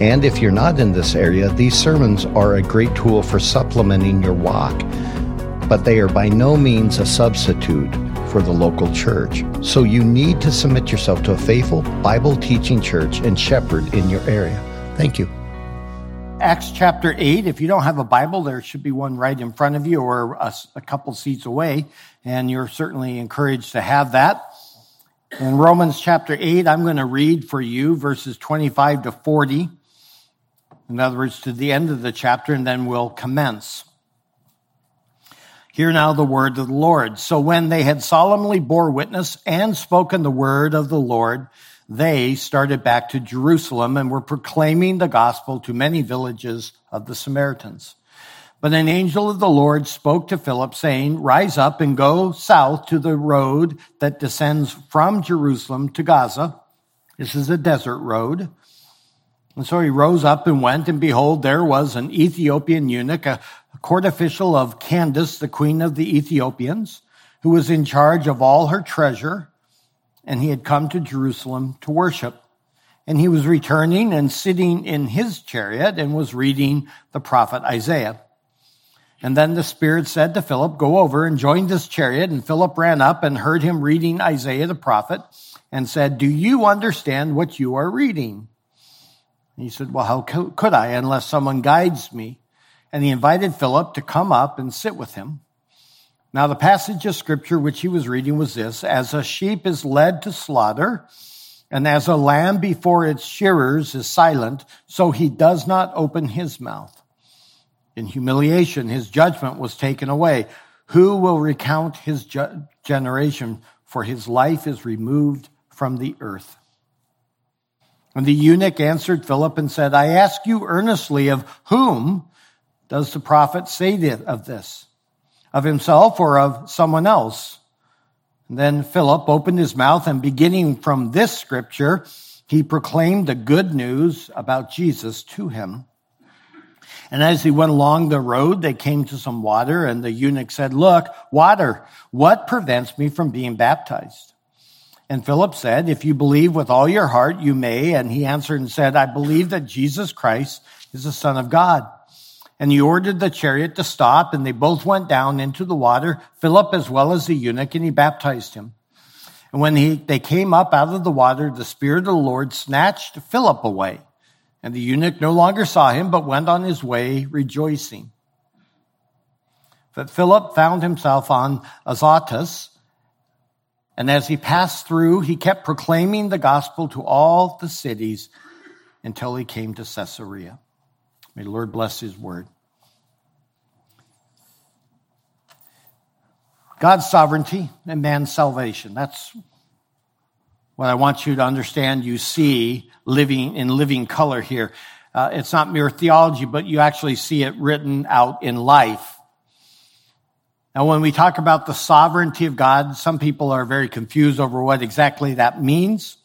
And if you're not in this area, these sermons are a great tool for supplementing your walk, but they are by no means a substitute for the local church. So you need to submit yourself to a faithful Bible teaching church and shepherd in your area. Thank you. Acts chapter 8. If you don't have a Bible, there should be one right in front of you or a, a couple seats away, and you're certainly encouraged to have that. In Romans chapter 8, I'm going to read for you verses 25 to 40. In other words, to the end of the chapter, and then we'll commence. Hear now the word of the Lord. So when they had solemnly bore witness and spoken the word of the Lord, they started back to Jerusalem and were proclaiming the gospel to many villages of the Samaritans. But an angel of the Lord spoke to Philip, saying, Rise up and go south to the road that descends from Jerusalem to Gaza. This is a desert road. And so he rose up and went, and behold, there was an Ethiopian eunuch, a court official of Candace, the queen of the Ethiopians, who was in charge of all her treasure, and he had come to Jerusalem to worship. And he was returning and sitting in his chariot and was reading the prophet Isaiah. And then the Spirit said to Philip, Go over and join this chariot. And Philip ran up and heard him reading Isaiah the prophet and said, Do you understand what you are reading? And he said, Well, how could I unless someone guides me? And he invited Philip to come up and sit with him. Now, the passage of scripture which he was reading was this As a sheep is led to slaughter, and as a lamb before its shearers is silent, so he does not open his mouth. In humiliation, his judgment was taken away. Who will recount his generation? For his life is removed from the earth. And the eunuch answered Philip and said, I ask you earnestly, of whom does the prophet say of this? Of himself or of someone else? And then Philip opened his mouth and beginning from this scripture, he proclaimed the good news about Jesus to him. And as he went along the road, they came to some water and the eunuch said, look, water, what prevents me from being baptized? And Philip said, If you believe with all your heart, you may. And he answered and said, I believe that Jesus Christ is the Son of God. And he ordered the chariot to stop, and they both went down into the water, Philip as well as the eunuch, and he baptized him. And when he, they came up out of the water, the Spirit of the Lord snatched Philip away. And the eunuch no longer saw him, but went on his way rejoicing. But Philip found himself on Azotus, and as he passed through, he kept proclaiming the gospel to all the cities until he came to Caesarea. May the Lord bless his word. God's sovereignty and man's salvation. That's what I want you to understand. You see living in living color here. Uh, it's not mere theology, but you actually see it written out in life. Now, when we talk about the sovereignty of God, some people are very confused over what exactly that means.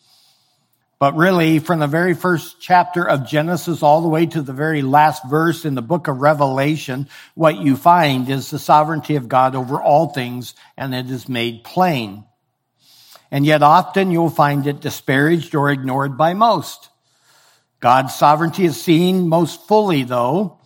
But really, from the very first chapter of Genesis all the way to the very last verse in the book of Revelation, what you find is the sovereignty of God over all things, and it is made plain. And yet often you'll find it disparaged or ignored by most. God's sovereignty is seen most fully, though,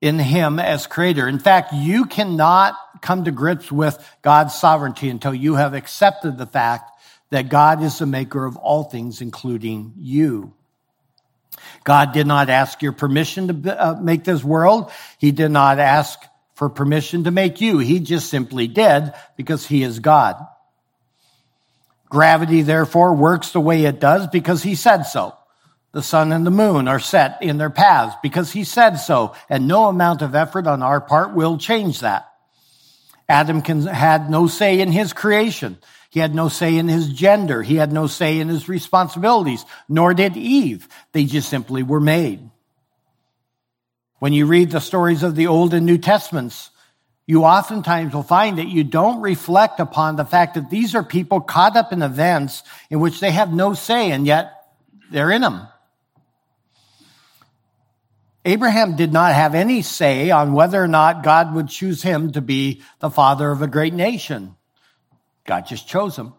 in him as creator. In fact, you cannot come to grips with God's sovereignty until you have accepted the fact that God is the maker of all things, including you. God did not ask your permission to uh, make this world. He did not ask for permission to make you. He just simply did because he is God. Gravity, therefore, works the way it does because he said so. The sun and the moon are set in their paths because he said so, and no amount of effort on our part will change that. Adam can, had no say in his creation. He had no say in his gender. He had no say in his responsibilities, nor did Eve. They just simply were made. When you read the stories of the Old and New Testaments, you oftentimes will find that you don't reflect upon the fact that these are people caught up in events in which they have no say and yet they're in them. Abraham did not have any say on whether or not God would choose him to be the father of a great nation. God just chose him.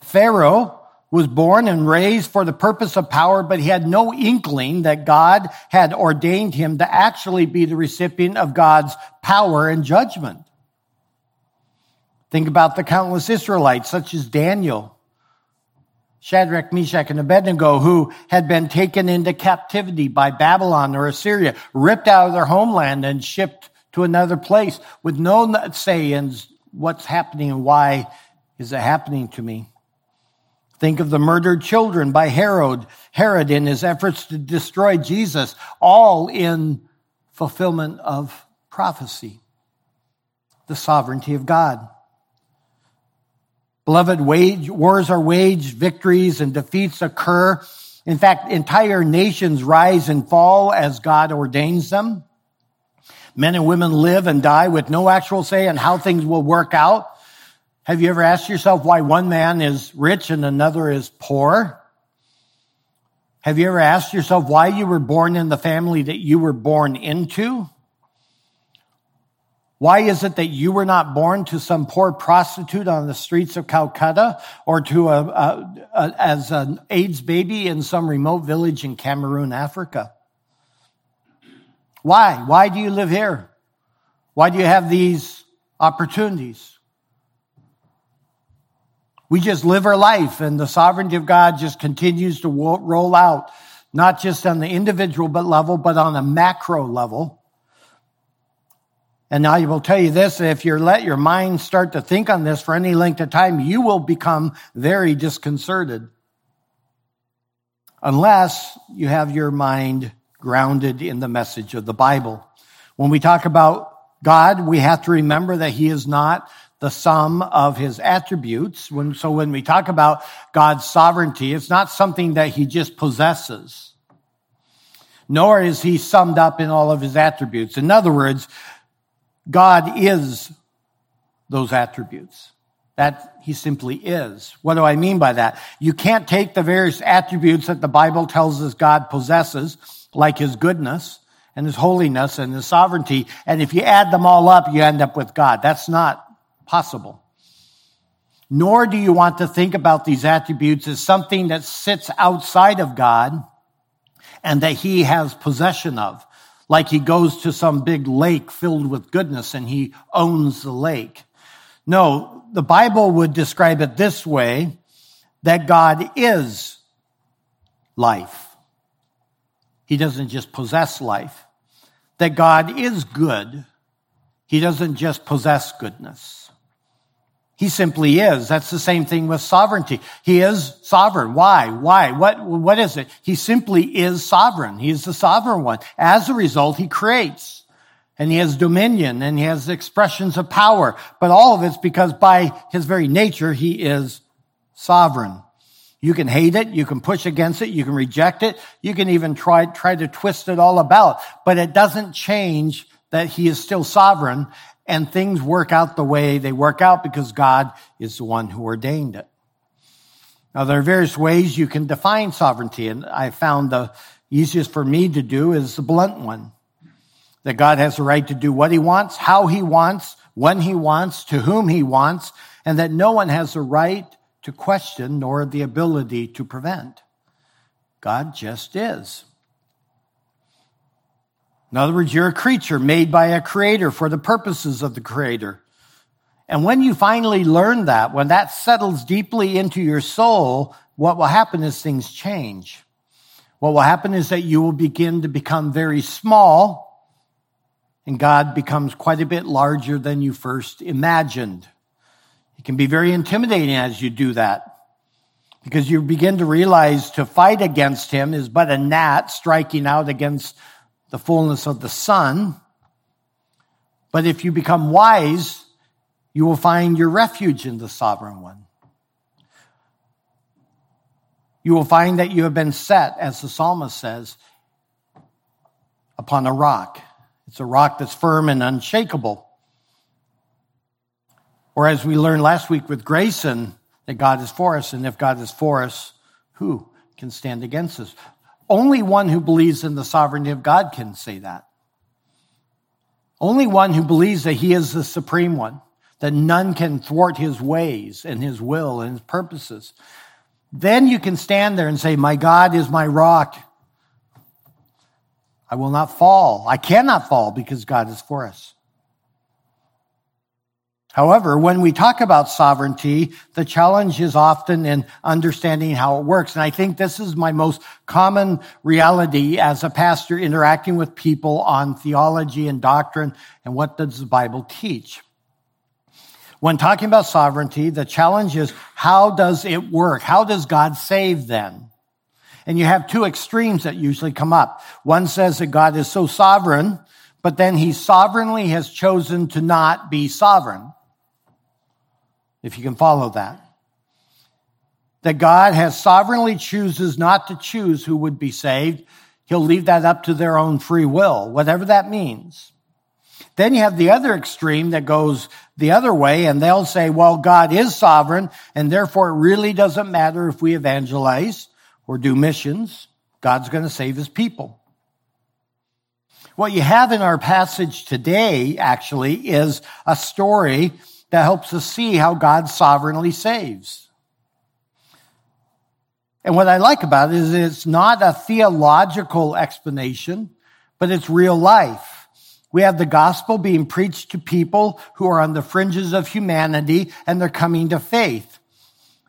Pharaoh was born and raised for the purpose of power, but he had no inkling that God had ordained him to actually be the recipient of God's power and judgment. Think about the countless Israelites, such as Daniel, Shadrach, Meshach, and Abednego, who had been taken into captivity by Babylon or Assyria, ripped out of their homeland and shipped to another place with no say in what's happening and why is it happening to me. Think of the murdered children by Herod, Herod in his efforts to destroy Jesus, all in fulfillment of prophecy, the sovereignty of God. Beloved, wage, wars are waged, victories and defeats occur. In fact, entire nations rise and fall as God ordains them. Men and women live and die with no actual say in how things will work out. Have you ever asked yourself why one man is rich and another is poor? Have you ever asked yourself why you were born in the family that you were born into? Why is it that you were not born to some poor prostitute on the streets of Calcutta or to a, a, a, as an AIDS baby in some remote village in Cameroon, Africa? Why? Why do you live here? Why do you have these opportunities? We just live our life and the sovereignty of God just continues to roll out, not just on the individual level, but on a macro level. And I will tell you this, if you let your mind start to think on this for any length of time, you will become very disconcerted. Unless you have your mind grounded in the message of the Bible. When we talk about God, we have to remember that He is not the sum of his attributes. When, so when we talk about God's sovereignty, it's not something that he just possesses, nor is he summed up in all of his attributes. In other words, God is those attributes. That he simply is. What do I mean by that? You can't take the various attributes that the Bible tells us God possesses, like his goodness and his holiness and his sovereignty, and if you add them all up, you end up with God. That's not possible. Nor do you want to think about these attributes as something that sits outside of God and that he has possession of. Like he goes to some big lake filled with goodness and he owns the lake. No, the Bible would describe it this way, that God is life. He doesn't just possess life. That God is good. He doesn't just possess goodness. He simply is. That's the same thing with sovereignty. He is sovereign. Why? Why? What, what is it? He simply is sovereign. He is the sovereign one. As a result, he creates. And he has dominion and he has expressions of power. But all of it's because by his very nature, he is sovereign. You can hate it. You can push against it. You can reject it. You can even try, try to twist it all about. But it doesn't change that he is still sovereign and things work out the way they work out because God is the one who ordained it. Now, there are various ways you can define sovereignty, and I found the easiest for me to do is the blunt one. That God has the right to do what he wants, how he wants, when he wants, to whom he wants, and that no one has the right to question nor the ability to prevent. God just is. In other words, you're a creature made by a creator for the purposes of the creator. And when you finally learn that, when that settles deeply into your soul, what will happen is things change. What will happen is that you will begin to become very small and God becomes quite a bit larger than you first imagined. It can be very intimidating as you do that because you begin to realize to fight against him is but a gnat striking out against the fullness of the sun. But if you become wise, you will find your refuge in the sovereign one. You will find that you have been set, as the psalmist says, upon a rock. It's a rock that's firm and unshakable. Or as we learned last week with Grayson, that God is for us. And if God is for us, who can stand against us? Only one who believes in the sovereignty of God can say that. Only one who believes that he is the supreme one, that none can thwart his ways and his will and his purposes. Then you can stand there and say, My God is my rock. I will not fall. I cannot fall because God is for us. However, when we talk about sovereignty, the challenge is often in understanding how it works. And I think this is my most common reality as a pastor interacting with people on theology and doctrine and what does the Bible teach. When talking about sovereignty, the challenge is how does it work? How does God save then? And you have two extremes that usually come up. One says that God is so sovereign, but then he sovereignly has chosen to not be sovereign if you can follow that. That God has sovereignly chooses not to choose who would be saved. He'll leave that up to their own free will, whatever that means. Then you have the other extreme that goes the other way and they'll say, well, God is sovereign and therefore it really doesn't matter if we evangelize or do missions. God's going to save his people. What you have in our passage today actually is a story that helps us see how God sovereignly saves. And what I like about it is it's not a theological explanation, but it's real life. We have the gospel being preached to people who are on the fringes of humanity and they're coming to faith.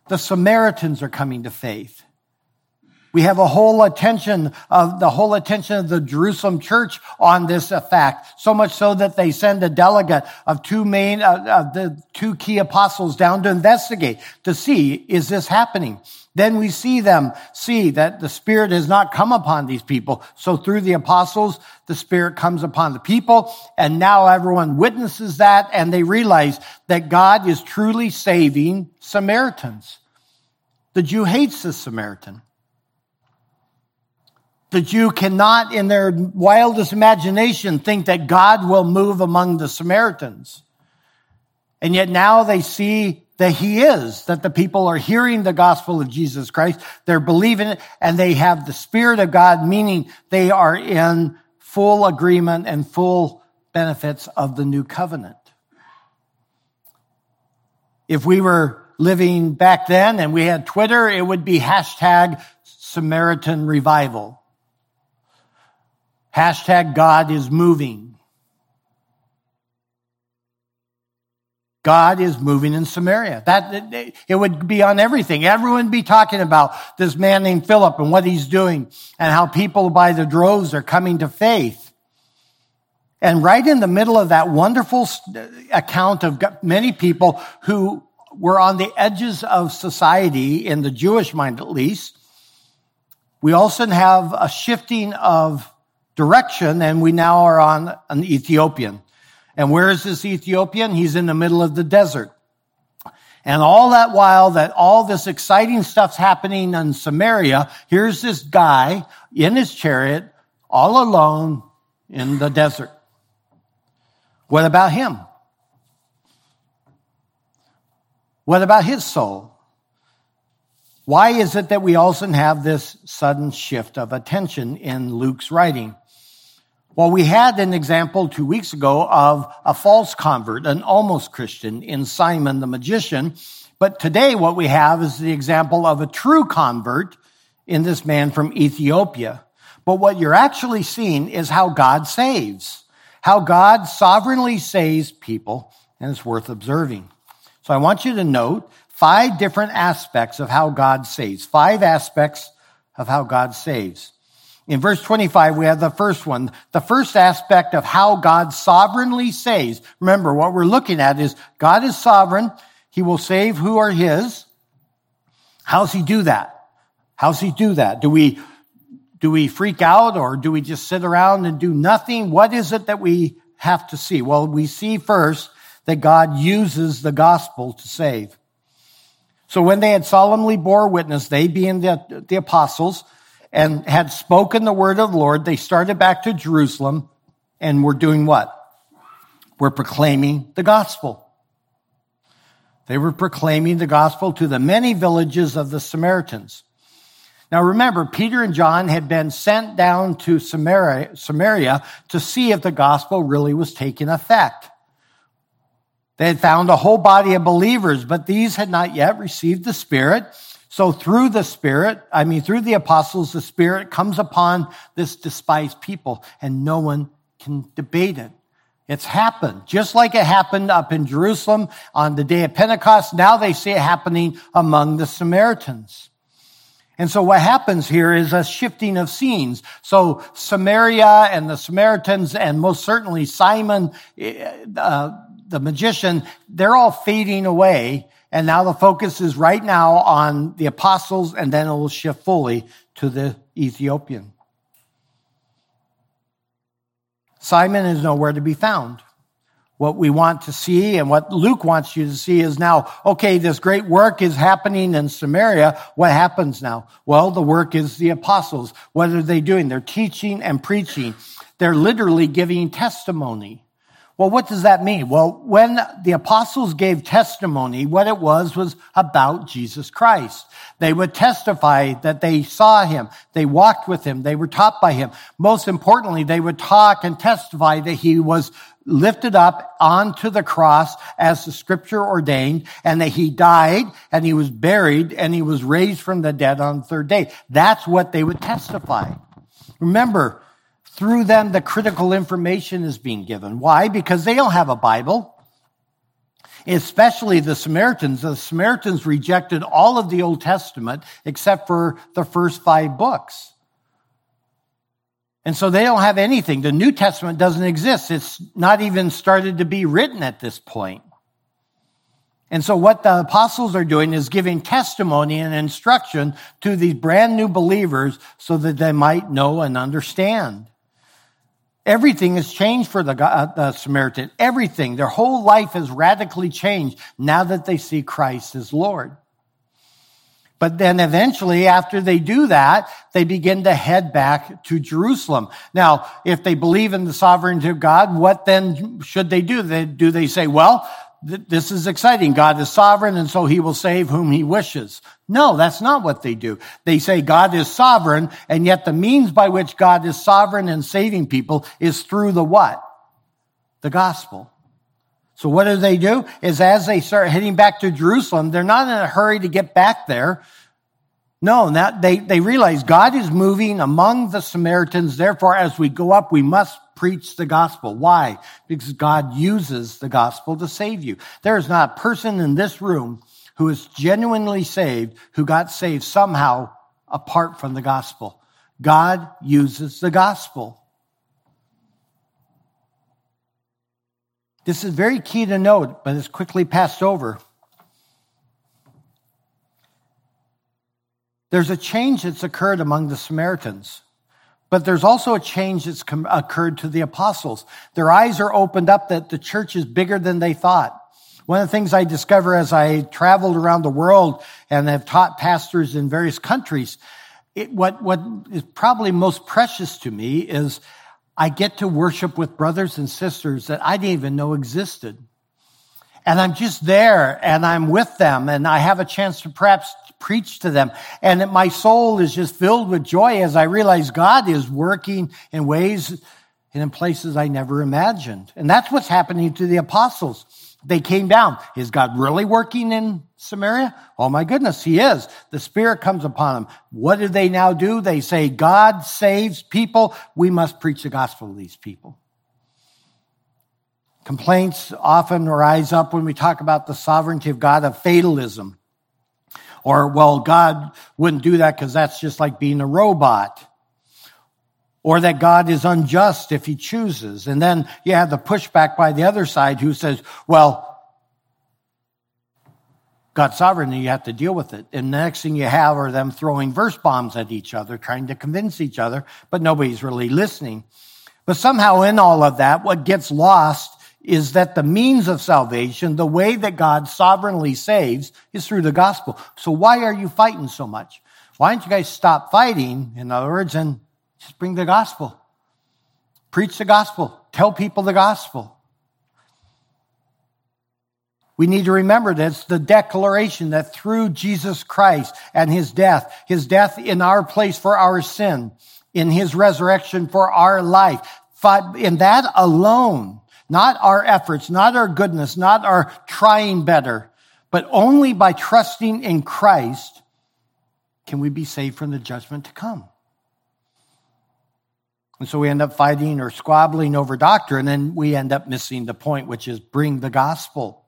The Samaritans are coming to faith. We have a whole attention of the whole attention of the Jerusalem church on this fact. So much so that they send a delegate of two main, uh, of the two key apostles down to investigate to see, is this happening? Then we see them see that the Spirit has not come upon these people. So through the apostles, the Spirit comes upon the people. And now everyone witnesses that and they realize that God is truly saving Samaritans. The Jew hates the Samaritan. The Jew cannot, in their wildest imagination, think that God will move among the Samaritans. And yet now they see that he is, that the people are hearing the gospel of Jesus Christ. They're believing it and they have the Spirit of God, meaning they are in full agreement and full benefits of the new covenant. If we were living back then and we had Twitter, it would be hashtag Samaritan revival. Hashtag God is moving. God is moving in Samaria. That it would be on everything. Everyone be talking about this man named Philip and what he's doing and how people by the droves are coming to faith. And right in the middle of that wonderful account of many people who were on the edges of society, in the Jewish mind at least, we also have a shifting of direction, and we now are on an Ethiopian. And where is this Ethiopian? He's in the middle of the desert. And all that while that all this exciting stuff's happening in Samaria, here's this guy in his chariot, all alone in the desert. What about him? What about his soul? Why is it that we also have this sudden shift of attention in Luke's writing? Well, we had an example two weeks ago of a false convert, an almost Christian in Simon the magician. But today what we have is the example of a true convert in this man from Ethiopia. But what you're actually seeing is how God saves, how God sovereignly saves people, and it's worth observing. So I want you to note five different aspects of how God saves, five aspects of how God saves. In verse 25, we have the first one. The first aspect of how God sovereignly saves. Remember, what we're looking at is God is sovereign. He will save who are his. How's he do that? How's he do that? Do we, do we freak out or do we just sit around and do nothing? What is it that we have to see? Well, we see first that God uses the gospel to save. So when they had solemnly bore witness, they being the, the apostles, and had spoken the word of the Lord, they started back to Jerusalem and were doing what? We're proclaiming the gospel. They were proclaiming the gospel to the many villages of the Samaritans. Now remember, Peter and John had been sent down to Samaria, Samaria to see if the gospel really was taking effect. They had found a whole body of believers, but these had not yet received the Spirit. So through the Spirit, I mean, through the apostles, the Spirit comes upon this despised people and no one can debate it. It's happened, just like it happened up in Jerusalem on the day of Pentecost. Now they see it happening among the Samaritans. And so what happens here is a shifting of scenes. So Samaria and the Samaritans and most certainly Simon, uh, the magician, they're all fading away. And now the focus is right now on the apostles and then it will shift fully to the Ethiopian. Simon is nowhere to be found. What we want to see and what Luke wants you to see is now, okay, this great work is happening in Samaria. What happens now? Well, the work is the apostles. What are they doing? They're teaching and preaching. They're literally giving testimony. Well, what does that mean? Well, when the apostles gave testimony, what it was was about Jesus Christ. They would testify that they saw him, they walked with him, they were taught by him. Most importantly, they would talk and testify that he was lifted up onto the cross as the scripture ordained and that he died and he was buried and he was raised from the dead on the third day. That's what they would testify. Remember, through them, the critical information is being given. Why? Because they don't have a Bible. Especially the Samaritans. The Samaritans rejected all of the Old Testament except for the first five books. And so they don't have anything. The New Testament doesn't exist. It's not even started to be written at this point. And so what the apostles are doing is giving testimony and instruction to these brand new believers so that they might know and understand. Everything has changed for the, uh, Samaritan. Everything. Their whole life has radically changed now that they see Christ as Lord. But then eventually, after they do that, they begin to head back to Jerusalem. Now, if they believe in the sovereignty of God, what then should they do? Do they say, well, this is exciting. God is sovereign and so he will save whom he wishes. No, that's not what they do. They say God is sovereign and yet the means by which God is sovereign and saving people is through the what? The gospel. So what do they do? Is as they start heading back to Jerusalem, they're not in a hurry to get back there. No, that they, they realize God is moving among the Samaritans. Therefore, as we go up, we must preach the gospel. Why? Because God uses the gospel to save you. There is not a person in this room who is genuinely saved who got saved somehow apart from the gospel. God uses the gospel. This is very key to note, but it's quickly passed over. There's a change that's occurred among the Samaritans. But there's also a change that's occurred to the apostles. Their eyes are opened up that the church is bigger than they thought. One of the things I discover as I traveled around the world and have taught pastors in various countries, it, what, what is probably most precious to me is I get to worship with brothers and sisters that I didn't even know existed. And I'm just there and I'm with them and I have a chance to perhaps preach to them. And my soul is just filled with joy as I realize God is working in ways and in places I never imagined. And that's what's happening to the apostles. They came down. Is God really working in Samaria? Oh my goodness, he is. The Spirit comes upon them. What do they now do? They say, God saves people. We must preach the gospel to these people. Complaints often rise up when we talk about the sovereignty of God of fatalism. Or, well, God wouldn't do that because that's just like being a robot. Or that God is unjust if he chooses. And then you have the pushback by the other side who says, well, God's sovereign and you have to deal with it. And the next thing you have are them throwing verse bombs at each other, trying to convince each other, but nobody's really listening. But somehow in all of that, what gets lost is that the means of salvation, the way that God sovereignly saves, is through the gospel. So why are you fighting so much? Why don't you guys stop fighting, in other words, and just bring the gospel? Preach the gospel. Tell people the gospel. We need to remember that it's the declaration that through Jesus Christ and his death, his death in our place for our sin, in his resurrection for our life, in that alone, not our efforts, not our goodness, not our trying better, but only by trusting in Christ can we be saved from the judgment to come. And so we end up fighting or squabbling over doctrine, and we end up missing the point, which is bring the gospel.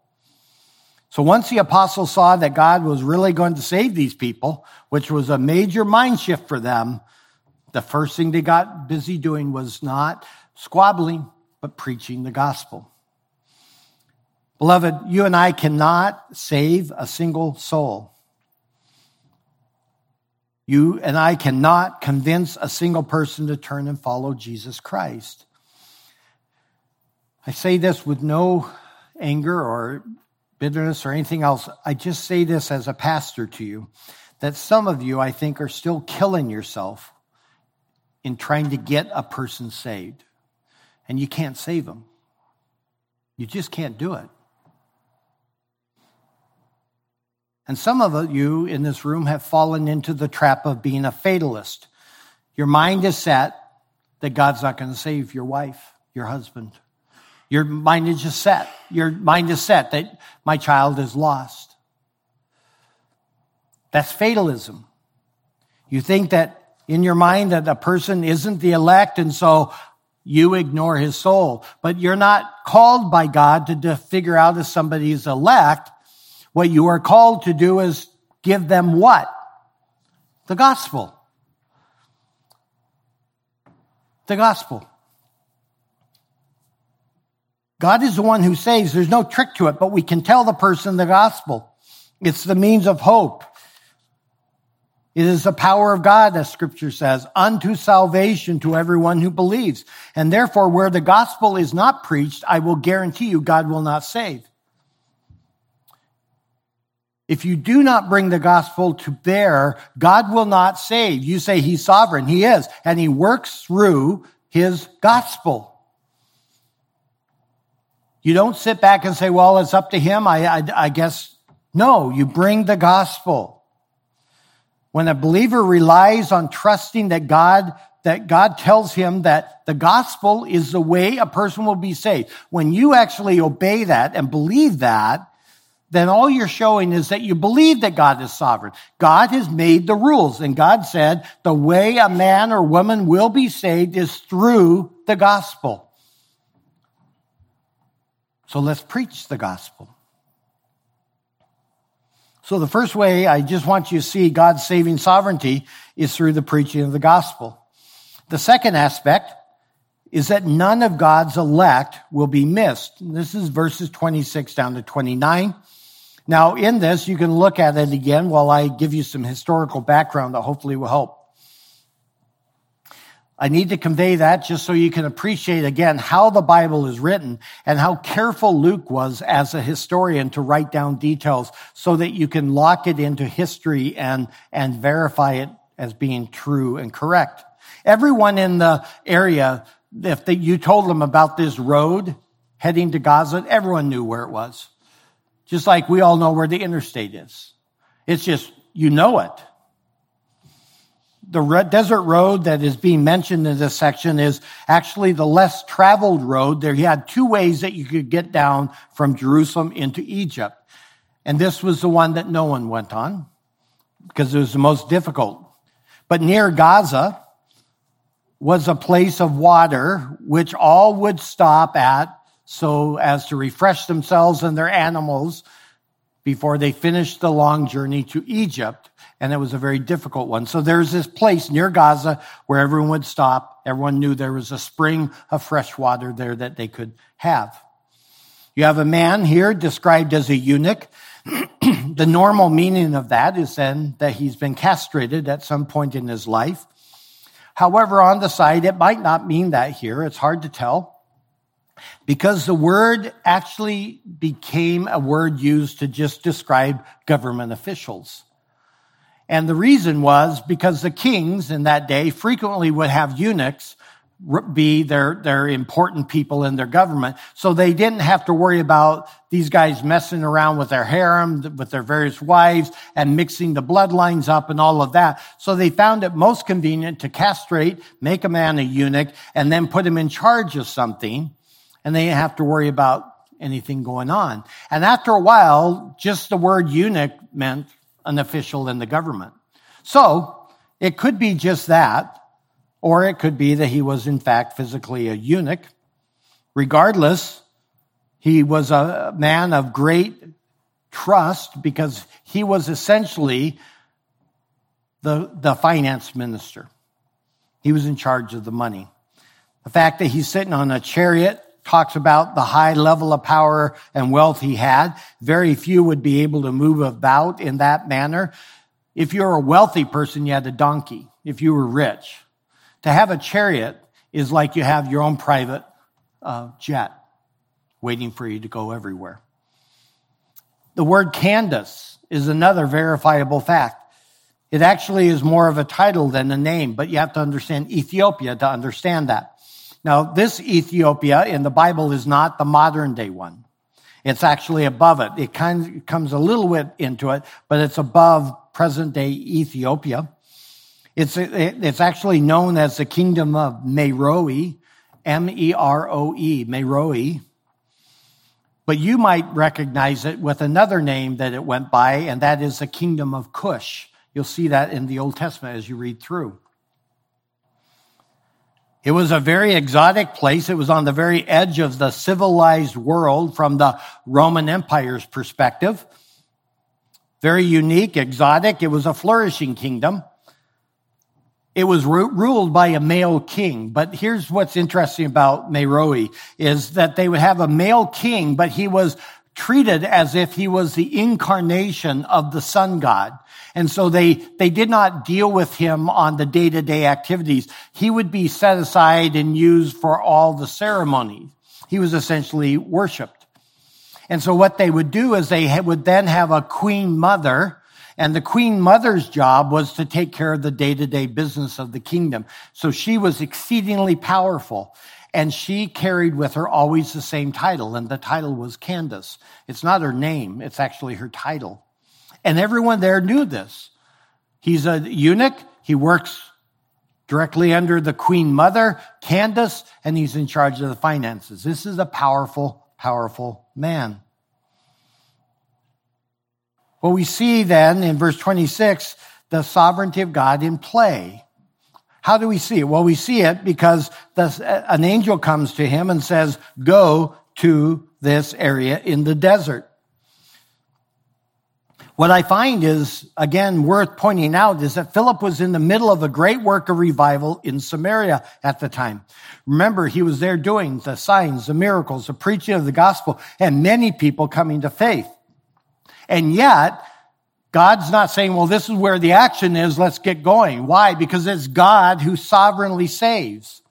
So once the apostles saw that God was really going to save these people, which was a major mind shift for them, the first thing they got busy doing was not squabbling, but preaching the gospel. Beloved, you and I cannot save a single soul. You and I cannot convince a single person to turn and follow Jesus Christ. I say this with no anger or bitterness or anything else. I just say this as a pastor to you that some of you, I think, are still killing yourself in trying to get a person saved. And you can't save them. You just can't do it. And some of you in this room have fallen into the trap of being a fatalist. Your mind is set that God's not going to save your wife, your husband, your mind is just set. Your mind is set that my child is lost. That's fatalism. You think that in your mind that a person isn't the elect and so you ignore his soul. But you're not called by God to, to figure out if somebody's elect. What you are called to do is give them what? The gospel. The gospel. God is the one who saves. There's no trick to it, but we can tell the person the gospel. It's the means of hope. It is the power of God, as scripture says, unto salvation to everyone who believes. And therefore, where the gospel is not preached, I will guarantee you God will not save. If you do not bring the gospel to bear, God will not save. You say he's sovereign. He is. And he works through his gospel. You don't sit back and say, well, it's up to him. I, I, I guess, no, you bring the gospel. When a believer relies on trusting that God, that God tells him that the gospel is the way a person will be saved. When you actually obey that and believe that, then all you're showing is that you believe that God is sovereign. God has made the rules and God said the way a man or woman will be saved is through the gospel. So let's preach the gospel. So the first way I just want you to see God's saving sovereignty is through the preaching of the gospel. The second aspect is that none of God's elect will be missed. This is verses 26 down to 29. Now in this, you can look at it again while I give you some historical background that hopefully will help. I need to convey that just so you can appreciate again how the Bible is written and how careful Luke was as a historian to write down details so that you can lock it into history and, and verify it as being true and correct. Everyone in the area, if they, you told them about this road heading to Gaza, everyone knew where it was. Just like we all know where the interstate is. It's just, you know it the desert road that is being mentioned in this section is actually the less traveled road. There you had two ways that you could get down from Jerusalem into Egypt. And this was the one that no one went on because it was the most difficult. But near Gaza was a place of water which all would stop at so as to refresh themselves and their animals before they finished the long journey to Egypt and it was a very difficult one. So there's this place near Gaza where everyone would stop. Everyone knew there was a spring of fresh water there that they could have. You have a man here described as a eunuch. the normal meaning of that is then that he's been castrated at some point in his life. However, on the side, it might not mean that here. It's hard to tell because the word actually became a word used to just describe government officials. And the reason was because the kings in that day frequently would have eunuchs be their, their important people in their government. So they didn't have to worry about these guys messing around with their harem, with their various wives and mixing the bloodlines up and all of that. So they found it most convenient to castrate, make a man a eunuch, and then put him in charge of something. And they didn't have to worry about anything going on. And after a while, just the word eunuch meant an official in the government. So it could be just that or it could be that he was, in fact, physically a eunuch. Regardless, he was a man of great trust because he was essentially the, the finance minister. He was in charge of the money. The fact that he's sitting on a chariot talks about the high level of power and wealth he had. Very few would be able to move about in that manner. If you're a wealthy person, you had a donkey. If you were rich, to have a chariot is like you have your own private uh, jet waiting for you to go everywhere. The word Candace is another verifiable fact. It actually is more of a title than a name, but you have to understand Ethiopia to understand that. Now, this Ethiopia in the Bible is not the modern day one. It's actually above it. It kind of comes a little bit into it, but it's above present day Ethiopia. It's, it's actually known as the kingdom of Meroe, M-E-R-O-E, Meroe. But you might recognize it with another name that it went by, and that is the kingdom of Cush. You'll see that in the Old Testament as you read through. It was a very exotic place. It was on the very edge of the civilized world from the Roman Empire's perspective. Very unique, exotic. It was a flourishing kingdom. It was ru- ruled by a male king. But here's what's interesting about Meroe is that they would have a male king, but he was treated as if he was the incarnation of the sun god. And so they, they did not deal with him on the day to day activities. He would be set aside and used for all the ceremonies. He was essentially worshiped. And so what they would do is they would then have a queen mother and the queen mother's job was to take care of the day to day business of the kingdom. So she was exceedingly powerful. And she carried with her always the same title, and the title was Candace. It's not her name, it's actually her title. And everyone there knew this. He's a eunuch, he works directly under the queen mother, Candace, and he's in charge of the finances. This is a powerful, powerful man. Well, we see then in verse 26 the sovereignty of God in play. How do we see it? Well, we see it because the, an angel comes to him and says, Go to this area in the desert. What I find is, again, worth pointing out is that Philip was in the middle of a great work of revival in Samaria at the time. Remember, he was there doing the signs, the miracles, the preaching of the gospel, and many people coming to faith. And yet, God's not saying, well, this is where the action is. Let's get going. Why? Because it's God who sovereignly saves.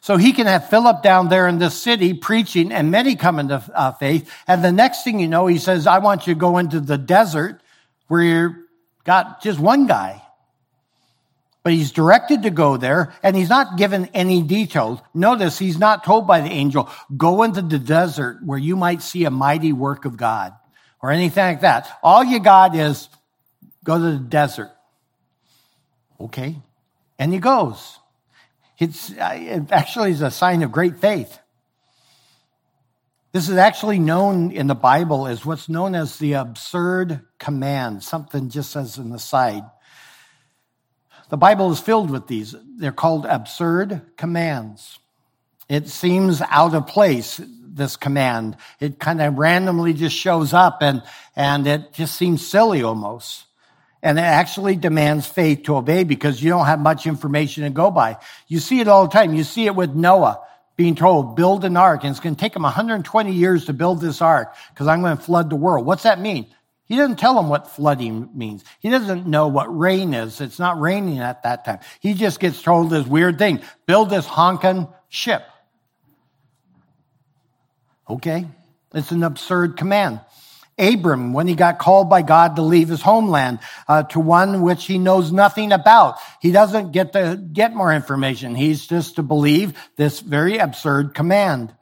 So he can have Philip down there in this city preaching and many come into uh, faith. And the next thing you know, he says, I want you to go into the desert where you've got just one guy. But he's directed to go there and he's not given any details. Notice he's not told by the angel, go into the desert where you might see a mighty work of God or anything like that. All you got is go to the desert. Okay. And he goes. It's, it actually is a sign of great faith. This is actually known in the Bible as what's known as the absurd command, something just as an aside. The Bible is filled with these. They're called absurd commands. It seems out of place this command. It kind of randomly just shows up and, and it just seems silly almost. And it actually demands faith to obey because you don't have much information to go by. You see it all the time. You see it with Noah being told, build an ark. And it's going to take him 120 years to build this ark because I'm going to flood the world. What's that mean? He doesn't tell him what flooding means. He doesn't know what rain is. It's not raining at that time. He just gets told this weird thing. Build this honking ship. Okay? It's an absurd command. Abram when he got called by God to leave his homeland uh, to one which he knows nothing about. He doesn't get to get more information. He's just to believe this very absurd command.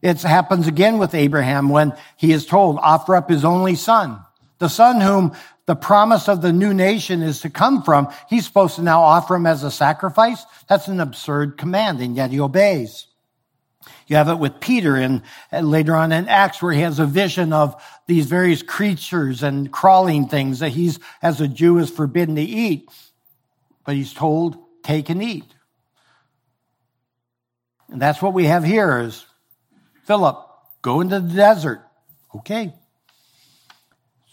It happens again with Abraham when he is told, offer up his only son. The son whom the promise of the new nation is to come from, he's supposed to now offer him as a sacrifice. That's an absurd command, and yet he obeys. You have it with Peter and uh, later on in Acts where he has a vision of these various creatures and crawling things that he's, as a Jew, is forbidden to eat. But he's told, take and eat. And that's what we have here is Philip, go into the desert. Okay.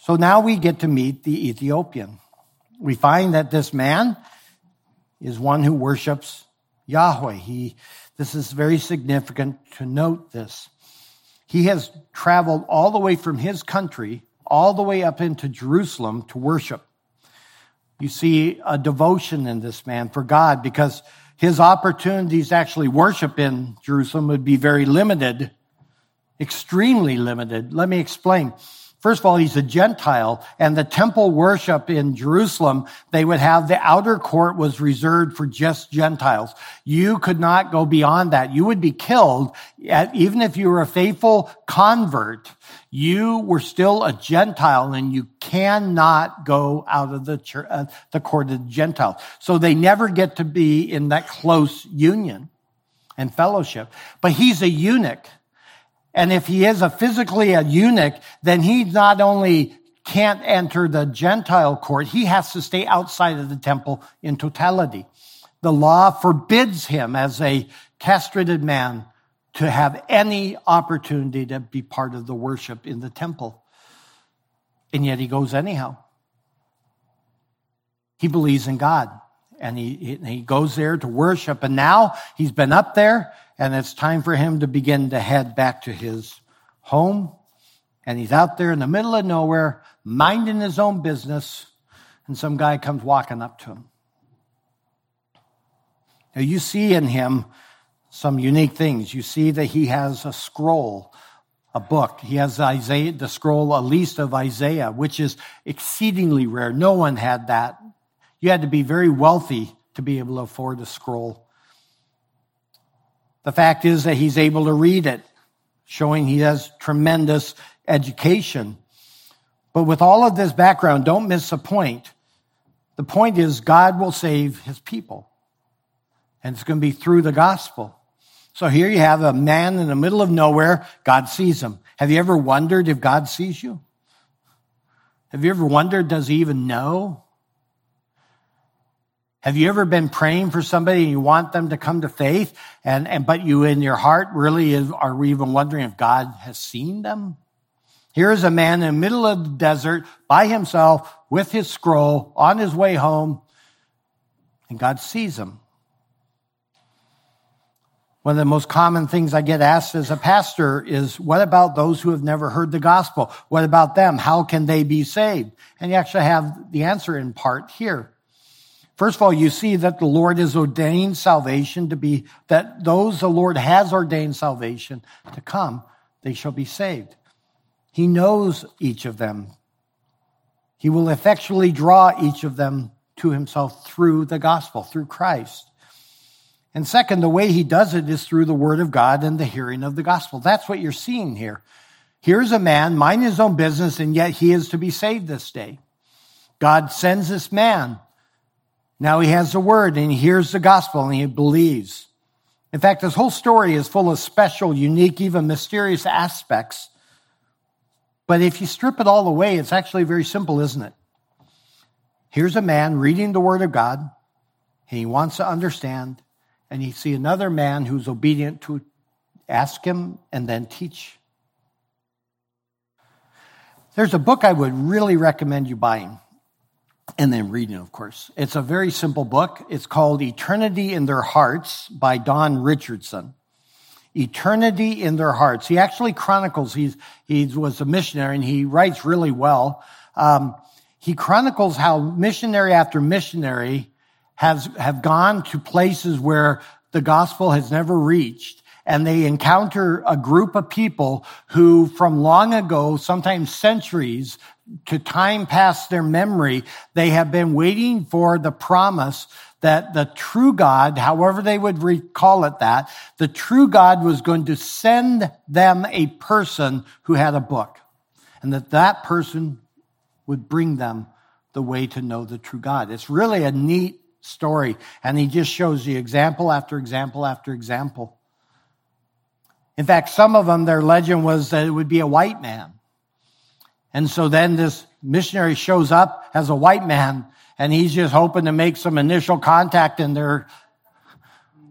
So now we get to meet the Ethiopian. We find that this man is one who worships Yahweh. He, this is very significant to note this. He has traveled all the way from his country, all the way up into Jerusalem to worship. You see a devotion in this man for God because his opportunities to actually worship in Jerusalem would be very limited extremely limited. Let me explain. First of all, he's a Gentile and the temple worship in Jerusalem, they would have the outer court was reserved for just Gentiles. You could not go beyond that. You would be killed even if you were a faithful convert. You were still a Gentile and you cannot go out of the, church, uh, the court of the Gentiles. So they never get to be in that close union and fellowship. But he's a eunuch. And if he is a physically a eunuch, then he not only can't enter the Gentile court, he has to stay outside of the temple in totality. The law forbids him as a castrated man to have any opportunity to be part of the worship in the temple. And yet he goes anyhow. He believes in God and he, he goes there to worship. And now he's been up there and it's time for him to begin to head back to his home. And he's out there in the middle of nowhere, minding his own business, and some guy comes walking up to him. Now, you see in him some unique things. You see that he has a scroll, a book. He has Isaiah, the scroll, at least of Isaiah, which is exceedingly rare. No one had that. You had to be very wealthy to be able to afford a scroll. The fact is that he's able to read it, showing he has tremendous education. But with all of this background, don't miss the point. The point is God will save his people. And it's going to be through the gospel. So here you have a man in the middle of nowhere. God sees him. Have you ever wondered if God sees you? Have you ever wondered, does he even know? Have you ever been praying for somebody and you want them to come to faith and, and but you in your heart really is, are even wondering if God has seen them? Here's a man in the middle of the desert by himself with his scroll on his way home and God sees him. One of the most common things I get asked as a pastor is, what about those who have never heard the gospel? What about them? How can they be saved? And you actually have the answer in part here. First of all, you see that the Lord has ordained salvation to be, that those the Lord has ordained salvation to come, they shall be saved. He knows each of them. He will effectually draw each of them to himself through the gospel, through Christ. And second, the way he does it is through the word of God and the hearing of the gospel. That's what you're seeing here. Here's a man minding his own business, and yet he is to be saved this day. God sends this man now he has the word and he hears the gospel and he believes. In fact, this whole story is full of special, unique, even mysterious aspects. But if you strip it all away, it's actually very simple, isn't it? Here's a man reading the word of God and he wants to understand. And you see another man who's obedient to ask him and then teach. There's a book I would really recommend you buying and then reading, of course. It's a very simple book. It's called Eternity in Their Hearts by Don Richardson. Eternity in Their Hearts. He actually chronicles, he's, he was a missionary and he writes really well. Um, he chronicles how missionary after missionary has, have gone to places where the gospel has never reached. and they encounter a group of people who from long ago, sometimes centuries, to time past their memory, they have been waiting for the promise that the true God, however they would recall it that, the true God was going to send them a person who had a book and that that person would bring them the way to know the true God. It's really a neat story. And he just shows you example after example after example. In fact, some of them, their legend was that it would be a white man. And so then this missionary shows up as a white man and he's just hoping to make some initial contact and they're,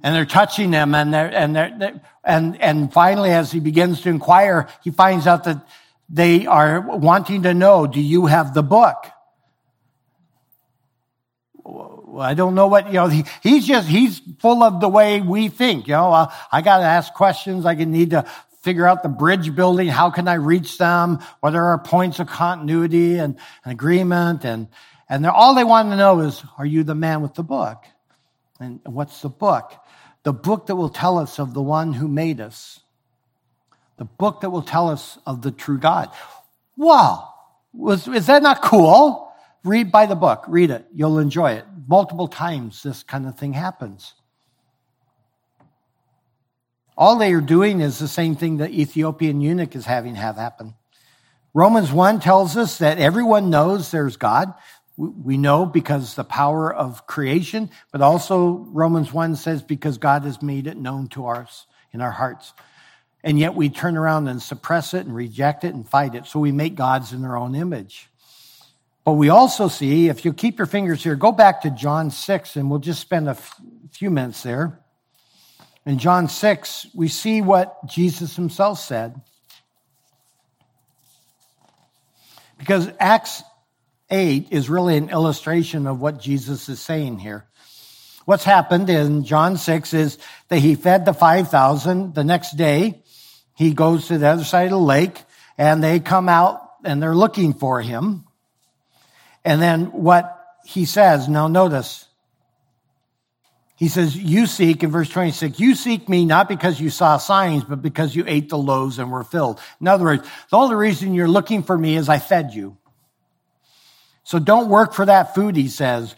and they're touching him and they're, and they're, and, and finally as he begins to inquire, he finds out that they are wanting to know, do you have the book? I don't know what, you know, he, he's just, he's full of the way we think, you know, uh, I got to ask questions. I can need to figure out the bridge building. How can I reach them? What are our points of continuity and, and agreement? And, and all they want to know is, are you the man with the book? And what's the book? The book that will tell us of the one who made us. The book that will tell us of the true God. Wow. Was, is that not cool? Read by the book. Read it. You'll enjoy it multiple times this kind of thing happens. All they are doing is the same thing the Ethiopian eunuch is having have happen. Romans 1 tells us that everyone knows there's God. We know because the power of creation, but also Romans 1 says because God has made it known to us in our hearts. And yet we turn around and suppress it and reject it and fight it. So we make gods in their own image. But we also see, if you keep your fingers here, go back to John 6, and we'll just spend a few minutes there. In John 6, we see what Jesus himself said. Because Acts 8 is really an illustration of what Jesus is saying here. What's happened in John 6 is that he fed the 5,000. The next day, he goes to the other side of the lake, and they come out and they're looking for him. And then what he says, now notice, he says, You seek, in verse 26, you seek me not because you saw signs, but because you ate the loaves and were filled. In other words, the only reason you're looking for me is I fed you. So don't work for that food, he says,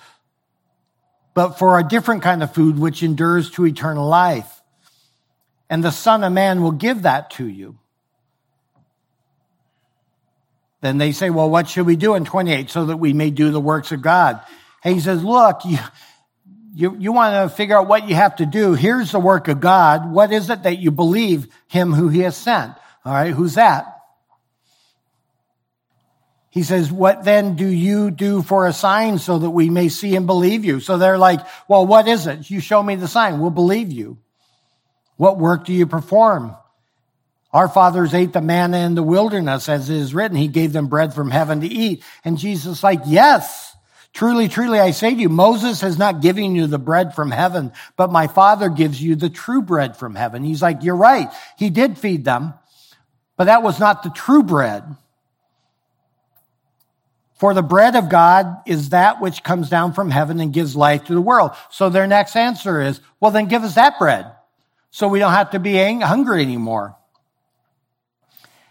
but for a different kind of food which endures to eternal life. And the Son of Man will give that to you. Then they say, well, what should we do in 28 so that we may do the works of God? And he says, look, you, you, you want to figure out what you have to do. Here's the work of God. What is it that you believe him who he has sent? All right. Who's that? He says, what then do you do for a sign so that we may see and believe you? So they're like, well, what is it? You show me the sign. We'll believe you. What work do you perform? Our fathers ate the manna in the wilderness, as it is written. He gave them bread from heaven to eat. And Jesus like, yes, truly, truly, I say to you, Moses has not given you the bread from heaven, but my father gives you the true bread from heaven. He's like, you're right. He did feed them, but that was not the true bread. For the bread of God is that which comes down from heaven and gives life to the world. So their next answer is, well, then give us that bread so we don't have to be hungry anymore.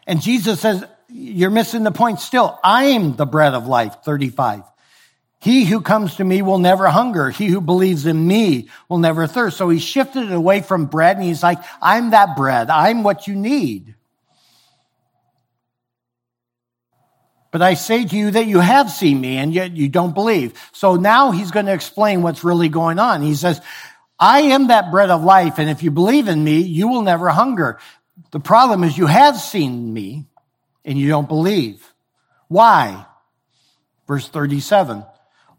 And Jesus says, you're missing the point still. I'm the bread of life, 35. He who comes to me will never hunger. He who believes in me will never thirst. So he shifted it away from bread and he's like, I'm that bread. I'm what you need. But I say to you that you have seen me and yet you don't believe. So now he's going to explain what's really going on. He says, I am that bread of life. And if you believe in me, you will never hunger. The problem is you have seen me and you don't believe. Why? Verse 37.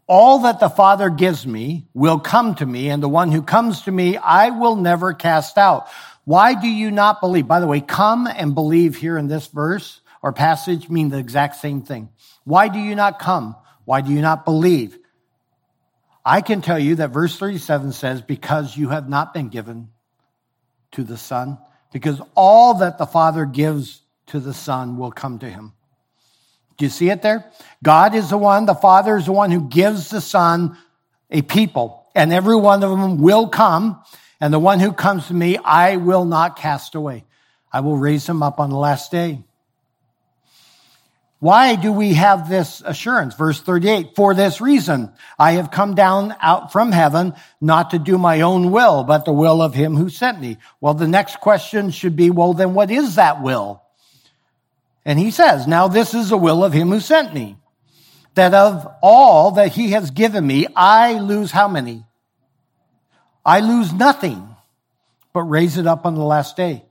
All that the Father gives me will come to me, and the one who comes to me, I will never cast out. Why do you not believe? By the way, come and believe here in this verse or passage mean the exact same thing. Why do you not come? Why do you not believe? I can tell you that verse 37 says, because you have not been given to the Son, because all that the Father gives to the Son will come to him. Do you see it there? God is the one, the Father is the one who gives the Son a people, and every one of them will come. And the one who comes to me, I will not cast away. I will raise him up on the last day. Why do we have this assurance? Verse 38, for this reason, I have come down out from heaven not to do my own will, but the will of him who sent me. Well, the next question should be, well, then what is that will? And he says, now this is the will of him who sent me, that of all that he has given me, I lose how many? I lose nothing, but raise it up on the last day.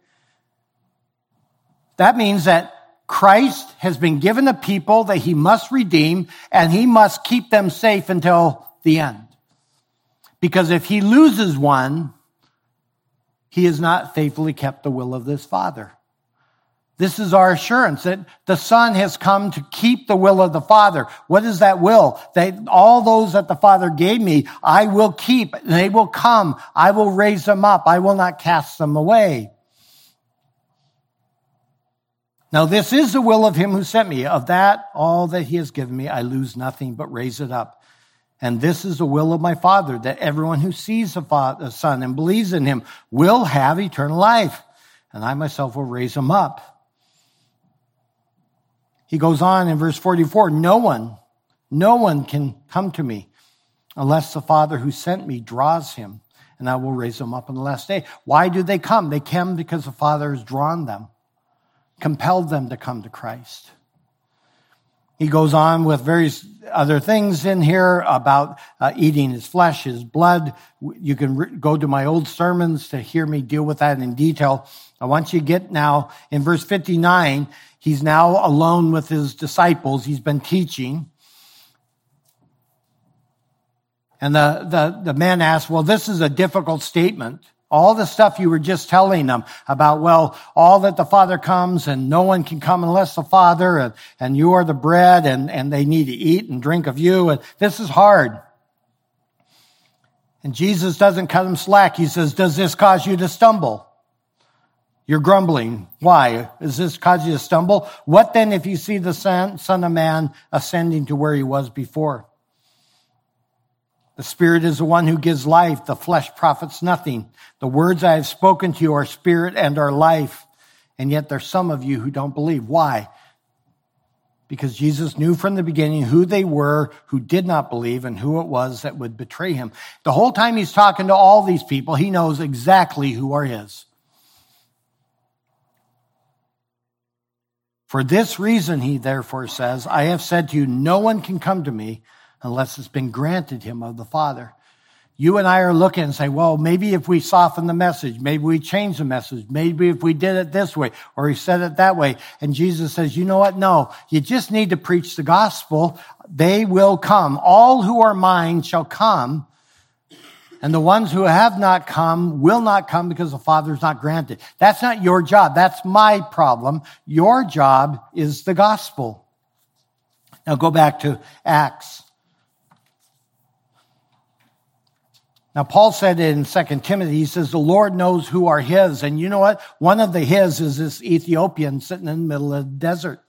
That means that Christ has been given a people that he must redeem and he must keep them safe until the end. Because if he loses one, he has not faithfully kept the will of this Father. This is our assurance that the Son has come to keep the will of the Father. What is that will? That all those that the Father gave me, I will keep. They will come. I will raise them up. I will not cast them away. Now, this is the will of him who sent me. Of that, all that he has given me, I lose nothing but raise it up. And this is the will of my Father, that everyone who sees the, Father, the Son and believes in him will have eternal life. And I myself will raise him up. He goes on in verse 44 No one, no one can come to me unless the Father who sent me draws him, and I will raise him up on the last day. Why do they come? They come because the Father has drawn them compelled them to come to Christ. He goes on with various other things in here about uh, eating his flesh, his blood. You can re- go to my old sermons to hear me deal with that in detail. I want you to get now in verse 59. He's now alone with his disciples. He's been teaching. And the, the, the man asks, well, this is a difficult statement. All the stuff you were just telling them about, well, all that the Father comes and no one can come unless the Father and, and you are the bread and, and they need to eat and drink of you. And this is hard. And Jesus doesn't cut him slack. He says, does this cause you to stumble? You're grumbling. Why? Does this cause you to stumble? What then if you see the son, son of man ascending to where he was before? The Spirit is the one who gives life. The flesh profits nothing. The words I have spoken to you are spirit and are life. And yet there's some of you who don't believe. Why? Because Jesus knew from the beginning who they were who did not believe and who it was that would betray him. The whole time he's talking to all these people, he knows exactly who are his. For this reason, he therefore says, I have said to you, no one can come to me unless it's been granted him of the Father. You and I are looking and say, well, maybe if we soften the message, maybe we change the message, maybe if we did it this way or he said it that way. And Jesus says, you know what? No, you just need to preach the gospel. They will come. All who are mine shall come. And the ones who have not come will not come because the Father's not granted. That's not your job. That's my problem. Your job is the gospel. Now go back to Acts. Now, Paul said in 2 Timothy, he says, the Lord knows who are his. And you know what? One of the his is this Ethiopian sitting in the middle of the desert.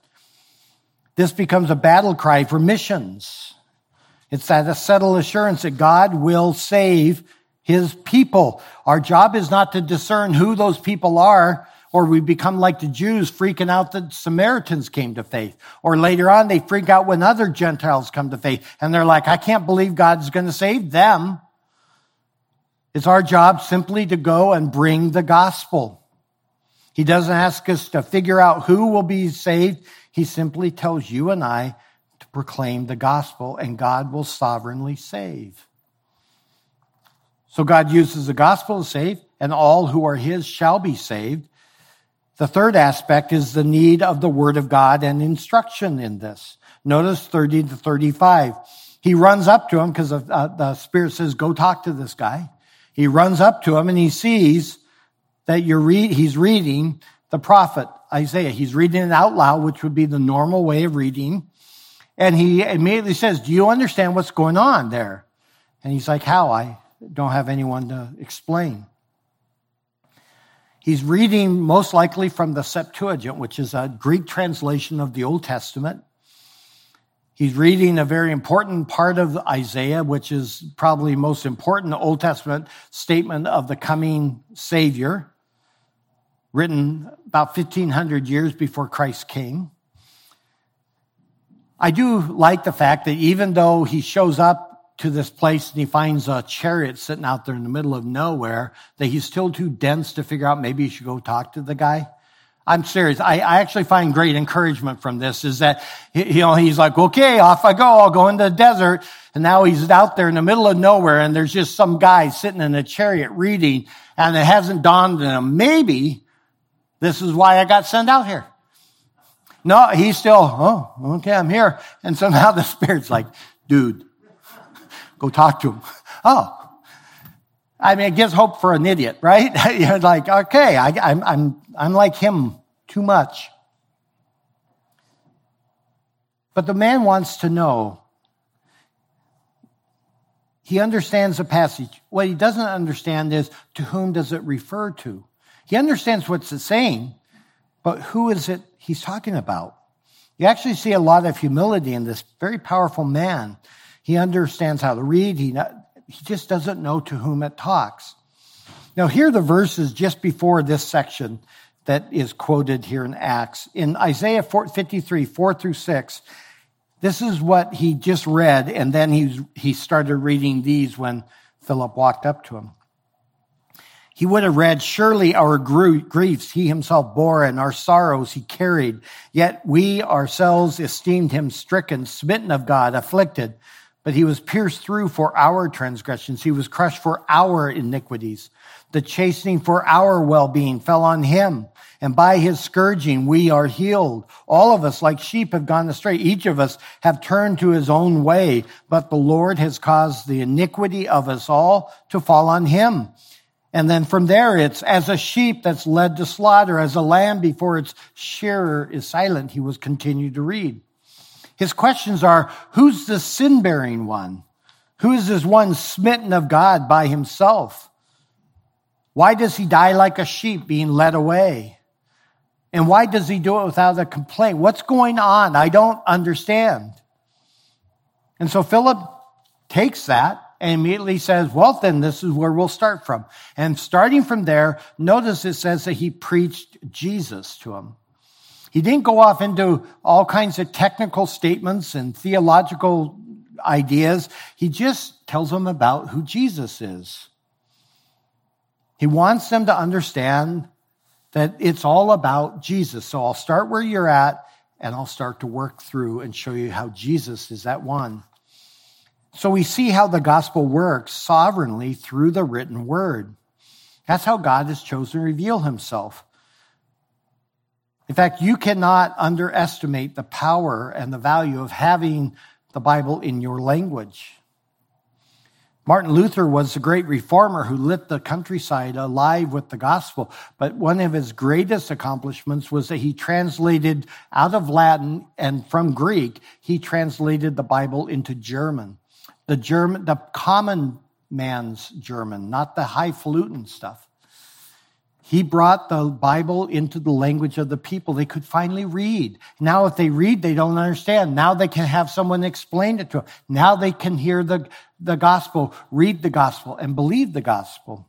This becomes a battle cry for missions. It's that a settled assurance that God will save his people. Our job is not to discern who those people are, or we become like the Jews freaking out that Samaritans came to faith. Or later on, they freak out when other Gentiles come to faith. And they're like, I can't believe God's going to save them. It's our job simply to go and bring the gospel. He doesn't ask us to figure out who will be saved. He simply tells you and I proclaim the gospel, and God will sovereignly save. So God uses the gospel to save, and all who are his shall be saved. The third aspect is the need of the word of God and instruction in this. Notice 30 to 35. He runs up to him because uh, the Spirit says, Go talk to this guy. He runs up to him and he sees that you're re- he's reading the prophet Isaiah. He's reading it out loud, which would be the normal way of reading. And he immediately says, Do you understand what's going on there? And he's like, How? I don't have anyone to explain. He's reading most likely from the Septuagint, which is a Greek translation of the Old Testament. He's reading a very important part of Isaiah, which is probably most important Old Testament statement of the coming Savior, written about 1500 years before Christ came. I do like the fact that even though he shows up to this place and he finds a chariot sitting out there in the middle of nowhere, that he's still too dense to figure out maybe he should go talk to the guy. I'm serious. I, I, actually find great encouragement from this is that, you know, he's like, okay, off I go. I'll go into the desert. And now he's out there in the middle of nowhere and there's just some guy sitting in a chariot reading and it hasn't dawned on him. Maybe this is why I got sent out here. No, he's still, oh, okay, I'm here. And somehow the Spirit's like, dude, go talk to him. Oh, I mean, it gives hope for an idiot, right? You're like, okay, I, I'm, I'm, I'm like him too much. But the man wants to know. He understands the passage. What he doesn't understand is to whom does it refer to? He understands what's it saying, but who is it he's talking about? You actually see a lot of humility in this very powerful man. He understands how to read. He, he just doesn't know to whom it talks. Now, here are the verses just before this section that is quoted here in Acts. In Isaiah 53, 4 through 6, this is what he just read, and then he, he started reading these when Philip walked up to him. He would have read, Surely our griefs he himself bore, and our sorrows he carried. Yet we ourselves esteemed him stricken, smitten of God, afflicted. But he was pierced through for our transgressions. He was crushed for our iniquities. The chastening for our well-being fell on him. And by his scourging, we are healed. All of us, like sheep, have gone astray. Each of us have turned to his own way, but the Lord has caused the iniquity of us all to fall on him. And then from there, it's as a sheep that's led to slaughter, as a lamb before its shearer is silent, he was continued to read. His questions are, who's the sin bearing one? Who is this one smitten of God by himself? Why does he die like a sheep being led away? And why does he do it without a complaint? What's going on? I don't understand. And so Philip takes that and immediately says, well, then this is where we'll start from. And starting from there, notice it says that he preached Jesus to him. He didn't go off into all kinds of technical statements and theological ideas. He just tells them about who Jesus is. He wants them to understand that it's all about Jesus. So I'll start where you're at and I'll start to work through and show you how Jesus is that one. So we see how the gospel works sovereignly through the written word. That's how God has chosen to reveal himself. In fact, you cannot underestimate the power and the value of having the Bible in your language. Martin Luther was a great reformer who lit the countryside alive with the gospel. But one of his greatest accomplishments was that he translated out of Latin and from Greek, he translated the Bible into German. The German, the common man's German, not the highfalutin stuff. He brought the Bible into the language of the people. They could finally read. Now, if they read, they don't understand. Now they can have someone explain it to them. Now they can hear the, the gospel, read the gospel, and believe the gospel.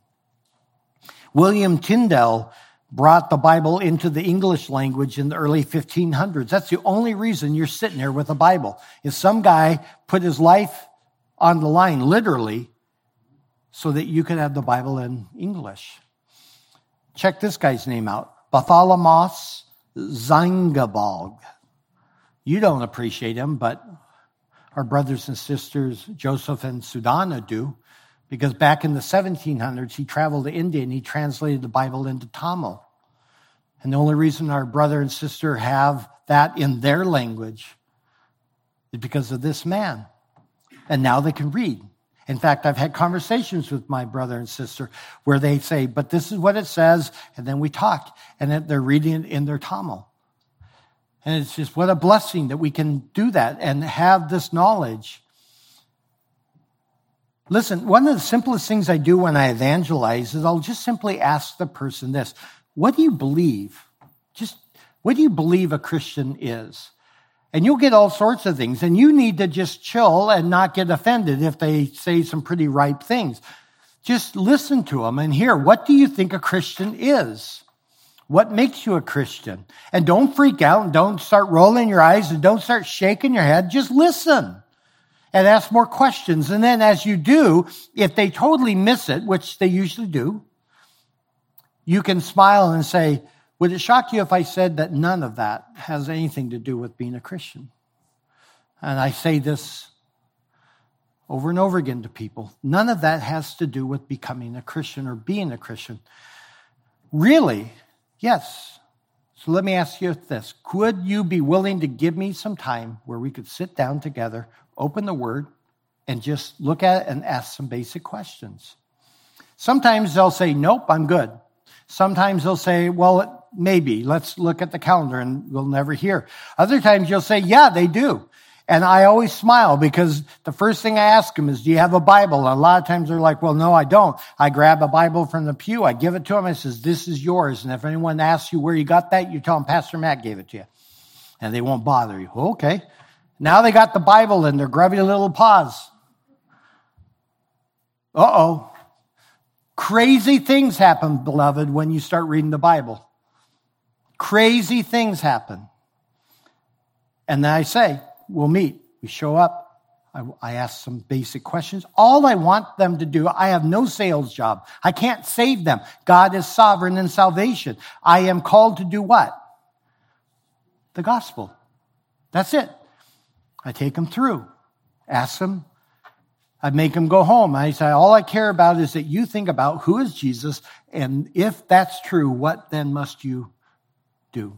William Tyndale brought the Bible into the English language in the early 1500s. That's the only reason you're sitting here with a Bible. Is some guy put his life on the line, literally, so that you could have the Bible in English. Check this guy's name out Bartholomäus Ziegenbalg. You don't appreciate him, but our brothers and sisters, Joseph and Sudana, do, because back in the 1700s, he traveled to India and he translated the Bible into Tamil. And the only reason our brother and sister have that in their language is because of this man. And now they can read. In fact, I've had conversations with my brother and sister where they say, but this is what it says, and then we talk, and they're reading it in their Tamil. And it's just what a blessing that we can do that and have this knowledge. Listen, one of the simplest things I do when I evangelize is I'll just simply ask the person this What do you believe? Just what do you believe a Christian is? And you'll get all sorts of things. And you need to just chill and not get offended if they say some pretty ripe things. Just listen to them and hear what do you think a Christian is? What makes you a Christian? And don't freak out and don't start rolling your eyes and don't start shaking your head. Just listen and ask more questions. And then as you do, if they totally miss it, which they usually do, you can smile and say, would it shock you if I said that none of that has anything to do with being a Christian? And I say this over and over again to people. None of that has to do with becoming a Christian or being a Christian. Really, Yes. So let me ask you this Could you be willing to give me some time where we could sit down together, open the Word, and just look at it and ask some basic questions? Sometimes they'll say, Nope, I'm good. Sometimes they'll say, Well, maybe. Let's look at the calendar and we'll never hear. Other times you'll say, Yeah, they do. And I always smile because the first thing I ask them is, do you have a Bible? And a lot of times they're like, well, no, I don't. I grab a Bible from the pew. I give it to them. I says, this is yours. And if anyone asks you where you got that, you tell them Pastor Matt gave it to you. And they won't bother you. Okay. Now they got the Bible in their grubby little paws. Uh oh. Crazy things happen, beloved, when you start reading the Bible. Crazy things happen. And then I say, we'll meet. We show up. I, I, ask some basic questions. All I want them to do, I have no sales job. I can't save them. God is sovereign in salvation. I am called to do what? The gospel. That's it. I take them through, ask them. I make them go home. I say, all I care about is that you think about who is Jesus, and if that's true, what then must you do?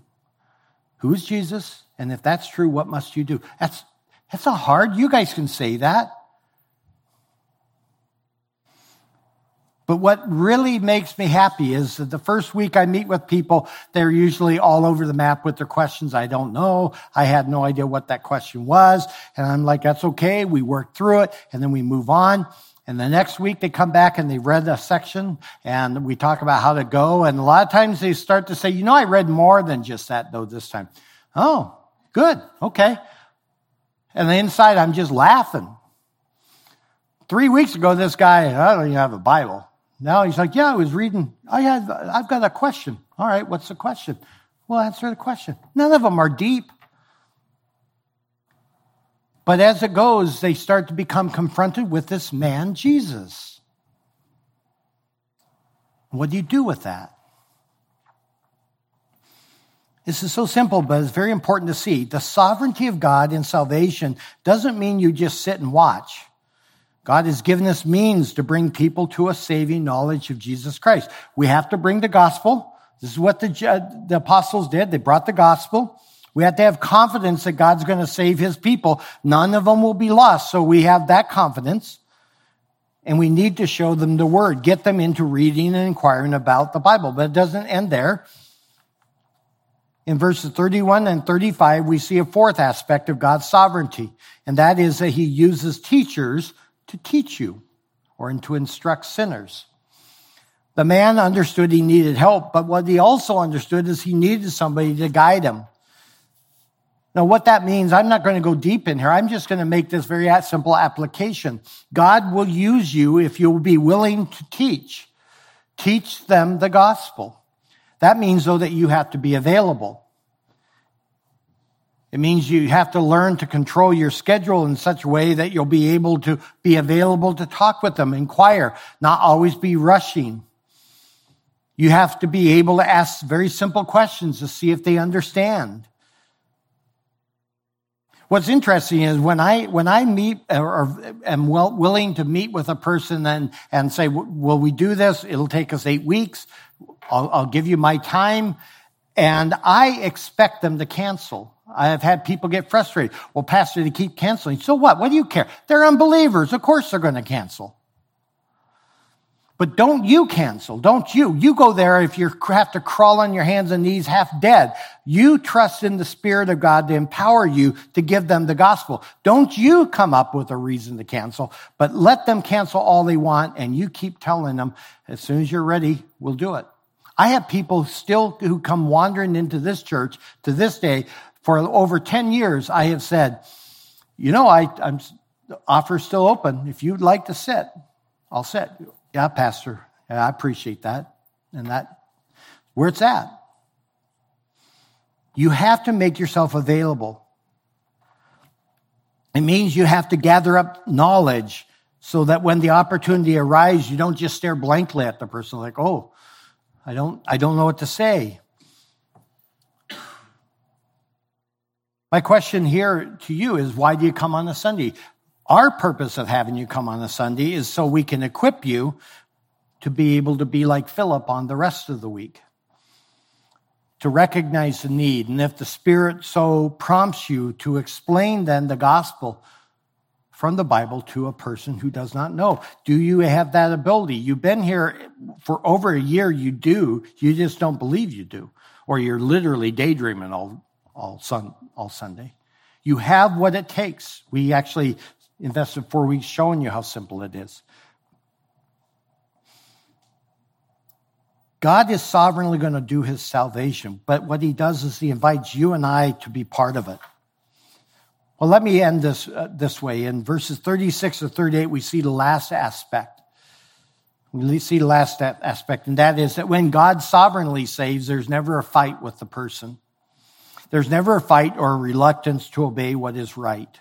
Who is Jesus? And if that's true, what must you do? That's, that's not hard. You guys can say that. But what really makes me happy is that the first week I meet with people, they're usually all over the map with their questions. I don't know. I had no idea what that question was. And I'm like, that's okay. We work through it and then we move on. And the next week they come back and they read a section and we talk about how to go. And a lot of times they start to say, you know, I read more than just that though this time. Oh, Good. Okay. And the inside, I'm just laughing. Three weeks ago, this guy, I don't even have a Bible. Now he's like, yeah, I was reading. I have, I've got a question. All right, what's the question? Well, answer the question. None of them are deep. But as it goes, they start to become confronted with this man, Jesus. What do you do with that? This is so simple, but it's very important to see. The sovereignty of God in salvation doesn't mean you just sit and watch. God has given us means to bring people to a saving knowledge of Jesus Christ. We have to bring the gospel. This is what the, the apostles did. They brought the gospel. We have to have confidence that God's going to save his people. None of them will be lost. So we have that confidence. And we need to show them the word, get them into reading and inquiring about the Bible. But it doesn't end there. In verses 31 and 35, we see a fourth aspect of God's sovereignty, and that is that he uses teachers to teach you or to instruct sinners. The man understood he needed help, but what he also understood is he needed somebody to guide him. Now, what that means, I'm not going to go deep in here. I'm just going to make this very simple application. God will use you if you'll be willing to teach. Teach them the gospel. That means, though, that you have to be available. It means you have to learn to control your schedule in such a way that you'll be able to be available to talk with them, inquire, not always be rushing. You have to be able to ask very simple questions to see if they understand. What's interesting is when I when I meet or am well, willing to meet with a person and and say, "Will we do this? It'll take us eight weeks. I'll, I'll give you my time," and I expect them to cancel. I have had people get frustrated. Well, Pastor, they keep canceling. So what? What do you care? They're unbelievers. Of course they're going to cancel. But don't you cancel. Don't you. You go there if you have to crawl on your hands and knees half dead. You trust in the Spirit of God to empower you to give them the gospel. Don't you come up with a reason to cancel, but let them cancel all they want and you keep telling them, as soon as you're ready, we'll do it. I have people still who come wandering into this church to this day For over 10 years, I have said, you know, I, I'm, the offer's still open. If you'd like to sit, I'll sit. Yeah, Pastor, I appreciate that. And that, where it's at. You have to make yourself available. It means you have to gather up knowledge so that when the opportunity arises, you don't just stare blankly at the person like, oh, I don't, I don't know what to say. My question here to you is why do you come on a Sunday? Our purpose of having you come on a Sunday is so we can equip you to be able to be like Philip on the rest of the week, to recognize the need. And if the Spirit so prompts you to explain then the gospel from the Bible to a person who does not know, do you have that ability? You've been here for over a year, you do, you just don't believe you do, or you're literally daydreaming all, all, sun, all Sunday. You have what it takes. We actually invested four weeks showing you how simple it is. God is sovereignly going to do his salvation, but what he does is he invites you and I to be part of it. Well, let me end this uh, this way. In verses 36 to 38, we see the last aspect. We see the last aspect, and that is that when God sovereignly saves, there's never a fight with the person. There's never a fight or a reluctance to obey what is right.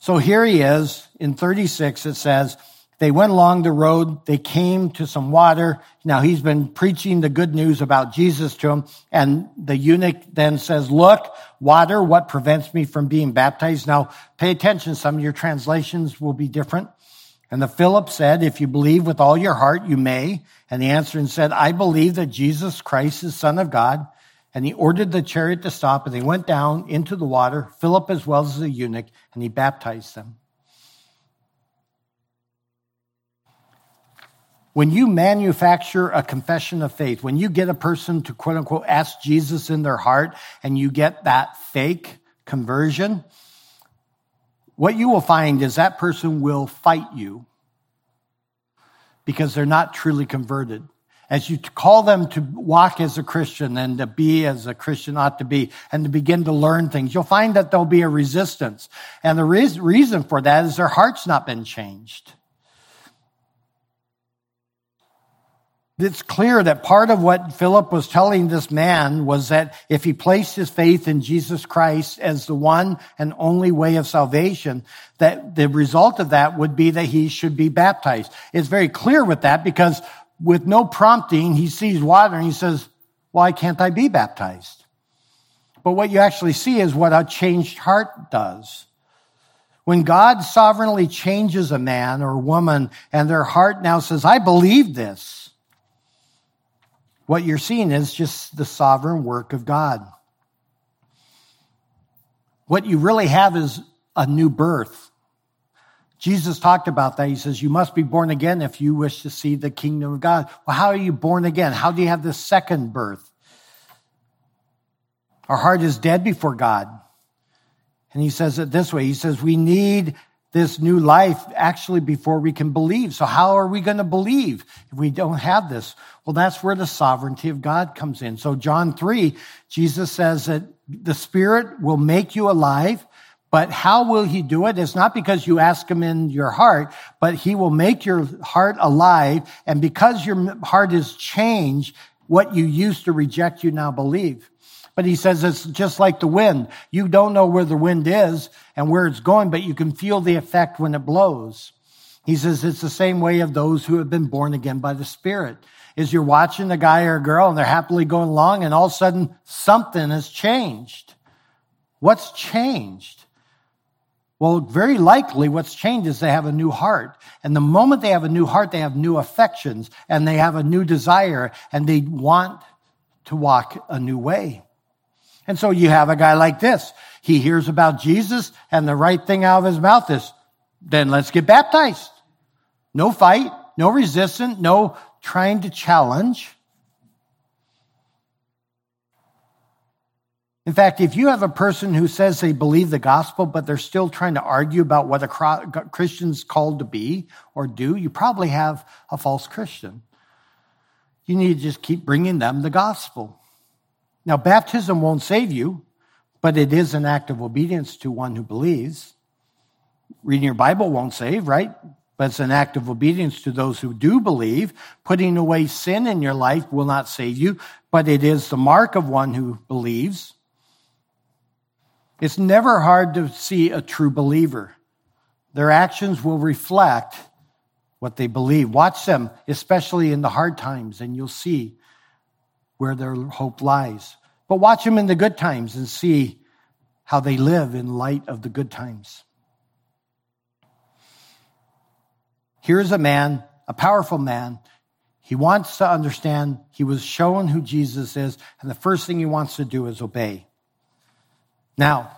So here he is in 36, it says, they went along the road. They came to some water. Now he's been preaching the good news about Jesus to him. And the eunuch then says, look, water, what prevents me from being baptized? Now pay attention. Some of your translations will be different. And the Philip said, if you believe with all your heart, you may. And he answered and said, I believe that Jesus Christ is son of God. And he ordered the chariot to stop and they went down into the water, Philip as well as the eunuch, and he baptized them. When you manufacture a confession of faith, when you get a person to quote unquote ask Jesus in their heart and you get that fake conversion, what you will find is that person will fight you because they're not truly converted. As you call them to walk as a Christian and to be as a Christian ought to be and to begin to learn things, you'll find that there'll be a resistance. And the reason for that is their heart's not been changed. it's clear that part of what Philip was telling this man was that if he placed his faith in Jesus Christ as the one and only way of salvation, that the result of that would be that he should be baptized. It's very clear with that because with no prompting, he sees water and he says, why can't I be baptized? But what you actually see is what a changed heart does. When God sovereignly changes a man or woman and their heart now says, I believe this what you're seeing is just the sovereign work of God. What you really have is a new birth. Jesus talked about that. He says, You must be born again if you wish to see the kingdom of God. Well, how are you born again? How do you have the second birth? Our heart is dead before God. And he says it this way He says, We need this new life actually before we can believe. So how are we going to believe if we don't have this? Well, that's where the sovereignty of God comes in. So John 3, Jesus says that the Spirit will make you alive, but how will he do it? It's not because you ask him in your heart, but he will make your heart alive. And because your heart is changed, what you used to reject, you now believe. But he says it's just like the wind. You don't know where the wind is and where it's going, but you can feel the effect when it blows. He says it's the same way of those who have been born again by the Spirit. Is you're watching a guy or a girl and they're happily going along and all of a sudden something has changed. What's changed? Well, very likely what's changed is they have a new heart. And the moment they have a new heart, they have new affections and they have a new desire and they want to walk a new way. And so you have a guy like this. He hears about Jesus and the right thing out of his mouth is, then let's get baptized. No fight, no resistance, no trying to challenge. In fact, if you have a person who says they believe the gospel, but they're still trying to argue about what a Christian's called to be or do, you probably have a false Christian. You need to just keep bringing them the gospel. Now, baptism won't save you, but it is an act of obedience to one who believes. Reading your Bible won't save, right? But it's an act of obedience to those who do believe. Putting away sin in your life will not save you, but it is the mark of one who believes. It's never hard to see a true believer. Their actions will reflect what they believe. Watch them, especially in the hard times, and you'll see where their hope lies. But watch them in the good times and see how they live in light of the good times. Here's a man, a powerful man. He wants to understand, he was shown who Jesus is, and the first thing he wants to do is obey. Now,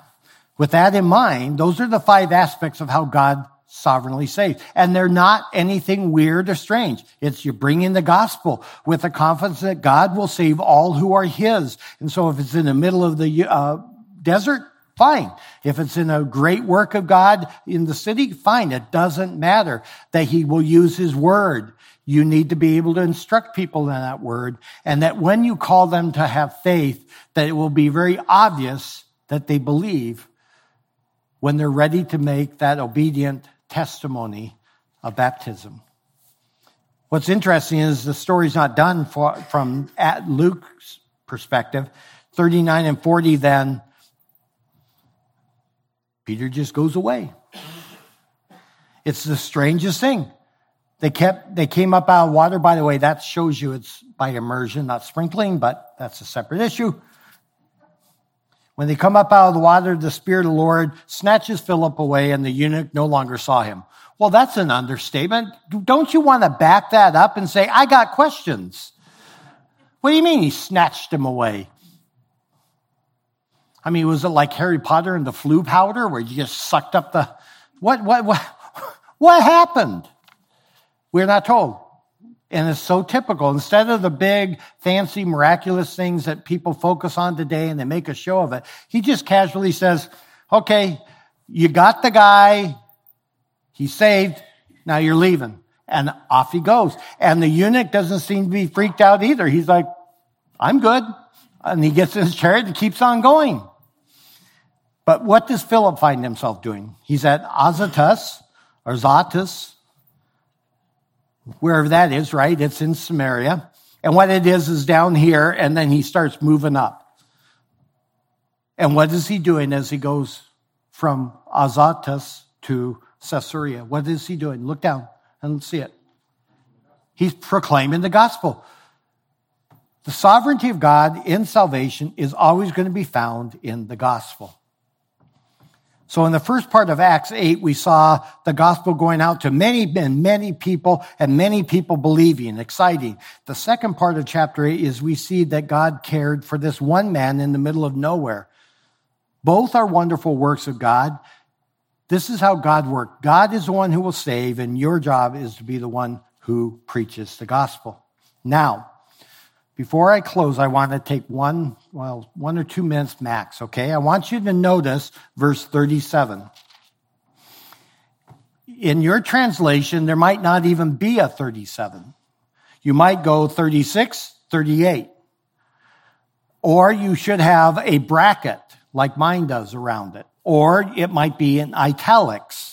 with that in mind, those are the five aspects of how God sovereignly saves. And they're not anything weird or strange. It's you bring in the gospel with the confidence that God will save all who are his. And so if it's in the middle of the uh, desert, fine. If it's in a great work of God in the city, fine. It doesn't matter that he will use his word. You need to be able to instruct people in that word and that when you call them to have faith, that it will be very obvious that they believe when they're ready to make that obedient testimony of baptism. What's interesting is the story's not done for, from at Luke's perspective. 39 and 40 then, Peter just goes away. It's the strangest thing. They kept, they came up out of water. By the way, that shows you it's by immersion, not sprinkling, but that's a separate issue. When they come up out of the water, the Spirit of the Lord snatches Philip away and the eunuch no longer saw him. Well, that's an understatement. Don't you want to back that up and say, I got questions? What do you mean he snatched him away? I mean, was it like Harry Potter and the Floo powder where you just sucked up the, what, what, what, what happened? We're not told. And it's so typical. Instead of the big, fancy, miraculous things that people focus on today and they make a show of it, he just casually says, okay, you got the guy. He's saved. Now you're leaving. And off he goes. And the eunuch doesn't seem to be freaked out either. He's like, I'm good. And he gets in his chariot and keeps on going. But what does Philip find himself doing? He's at Azotus or Zatus, wherever that is, right? It's in Samaria. And what it is is down here, and then he starts moving up. And what is he doing as he goes from Azotus to Caesarea? What is he doing? Look down and see it. He's proclaiming the gospel. The sovereignty of God in salvation is always going to be found in the gospel. So in the first part of Acts 8, we saw the gospel going out to many and many people and many people believing, exciting. The second part of chapter 8 is we see that God cared for this one man in the middle of nowhere. Both are wonderful works of God. This is how God worked. God is the one who will save, and your job is to be the one who preaches the gospel. Now, before I close, I want to take one, well, one or two minutes max, okay? I want you to notice verse 37. In your translation, there might not even be a 37. You might go 36, 38. Or you should have a bracket like mine does around it. Or it might be in italics.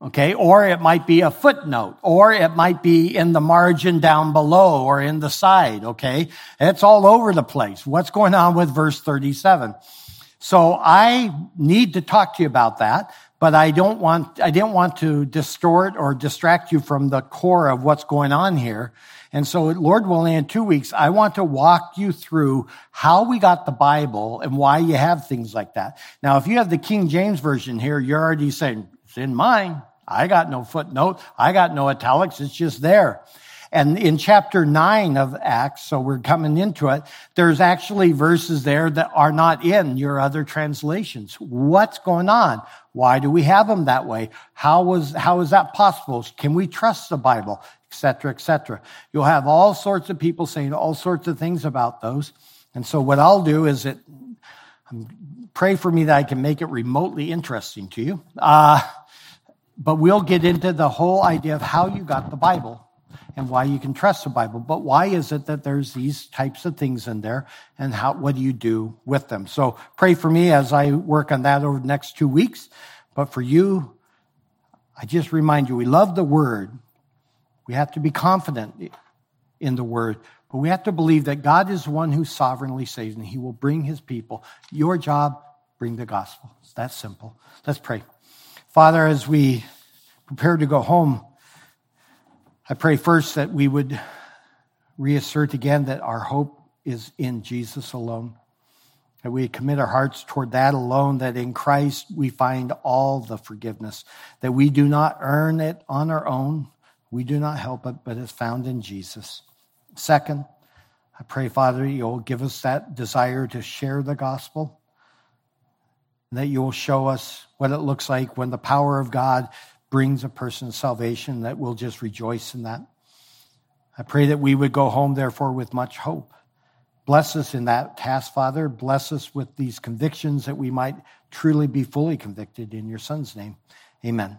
Okay. Or it might be a footnote, or it might be in the margin down below or in the side. Okay. It's all over the place. What's going on with verse 37? So I need to talk to you about that, but I don't want, I didn't want to distort or distract you from the core of what's going on here. And so, Lord willing, in two weeks, I want to walk you through how we got the Bible and why you have things like that. Now, if you have the King James Version here, you're already saying, in mine. I got no footnote. I got no italics. It's just there. And in chapter nine of Acts, so we're coming into it, there's actually verses there that are not in your other translations. What's going on? Why do we have them that way? How was, how is that possible? Can we trust the Bible? Etc. Etc. You'll have all sorts of people saying all sorts of things about those. And so what I'll do is it, pray for me that I can make it remotely interesting to you. Uh, but we'll get into the whole idea of how you got the Bible and why you can trust the Bible. But why is it that there's these types of things in there and how, what do you do with them? So pray for me as I work on that over the next two weeks. But for you, I just remind you, we love the word. We have to be confident in the word, but we have to believe that God is one who sovereignly saves and he will bring his people. Your job, bring the gospel. It's that simple. Let's pray. Father, as we prepare to go home, I pray first that we would reassert again that our hope is in Jesus alone. That we commit our hearts toward that alone, that in Christ we find all the forgiveness, that we do not earn it on our own, we do not help it, but it's found in Jesus. Second, I pray, Father, you'll give us that desire to share the gospel, and that you'll show us what it looks like when the power of God brings a person salvation, that we'll just rejoice in that. I pray that we would go home, therefore, with much hope. Bless us in that task, Father. Bless us with these convictions that we might truly be fully convicted in your Son's name. Amen.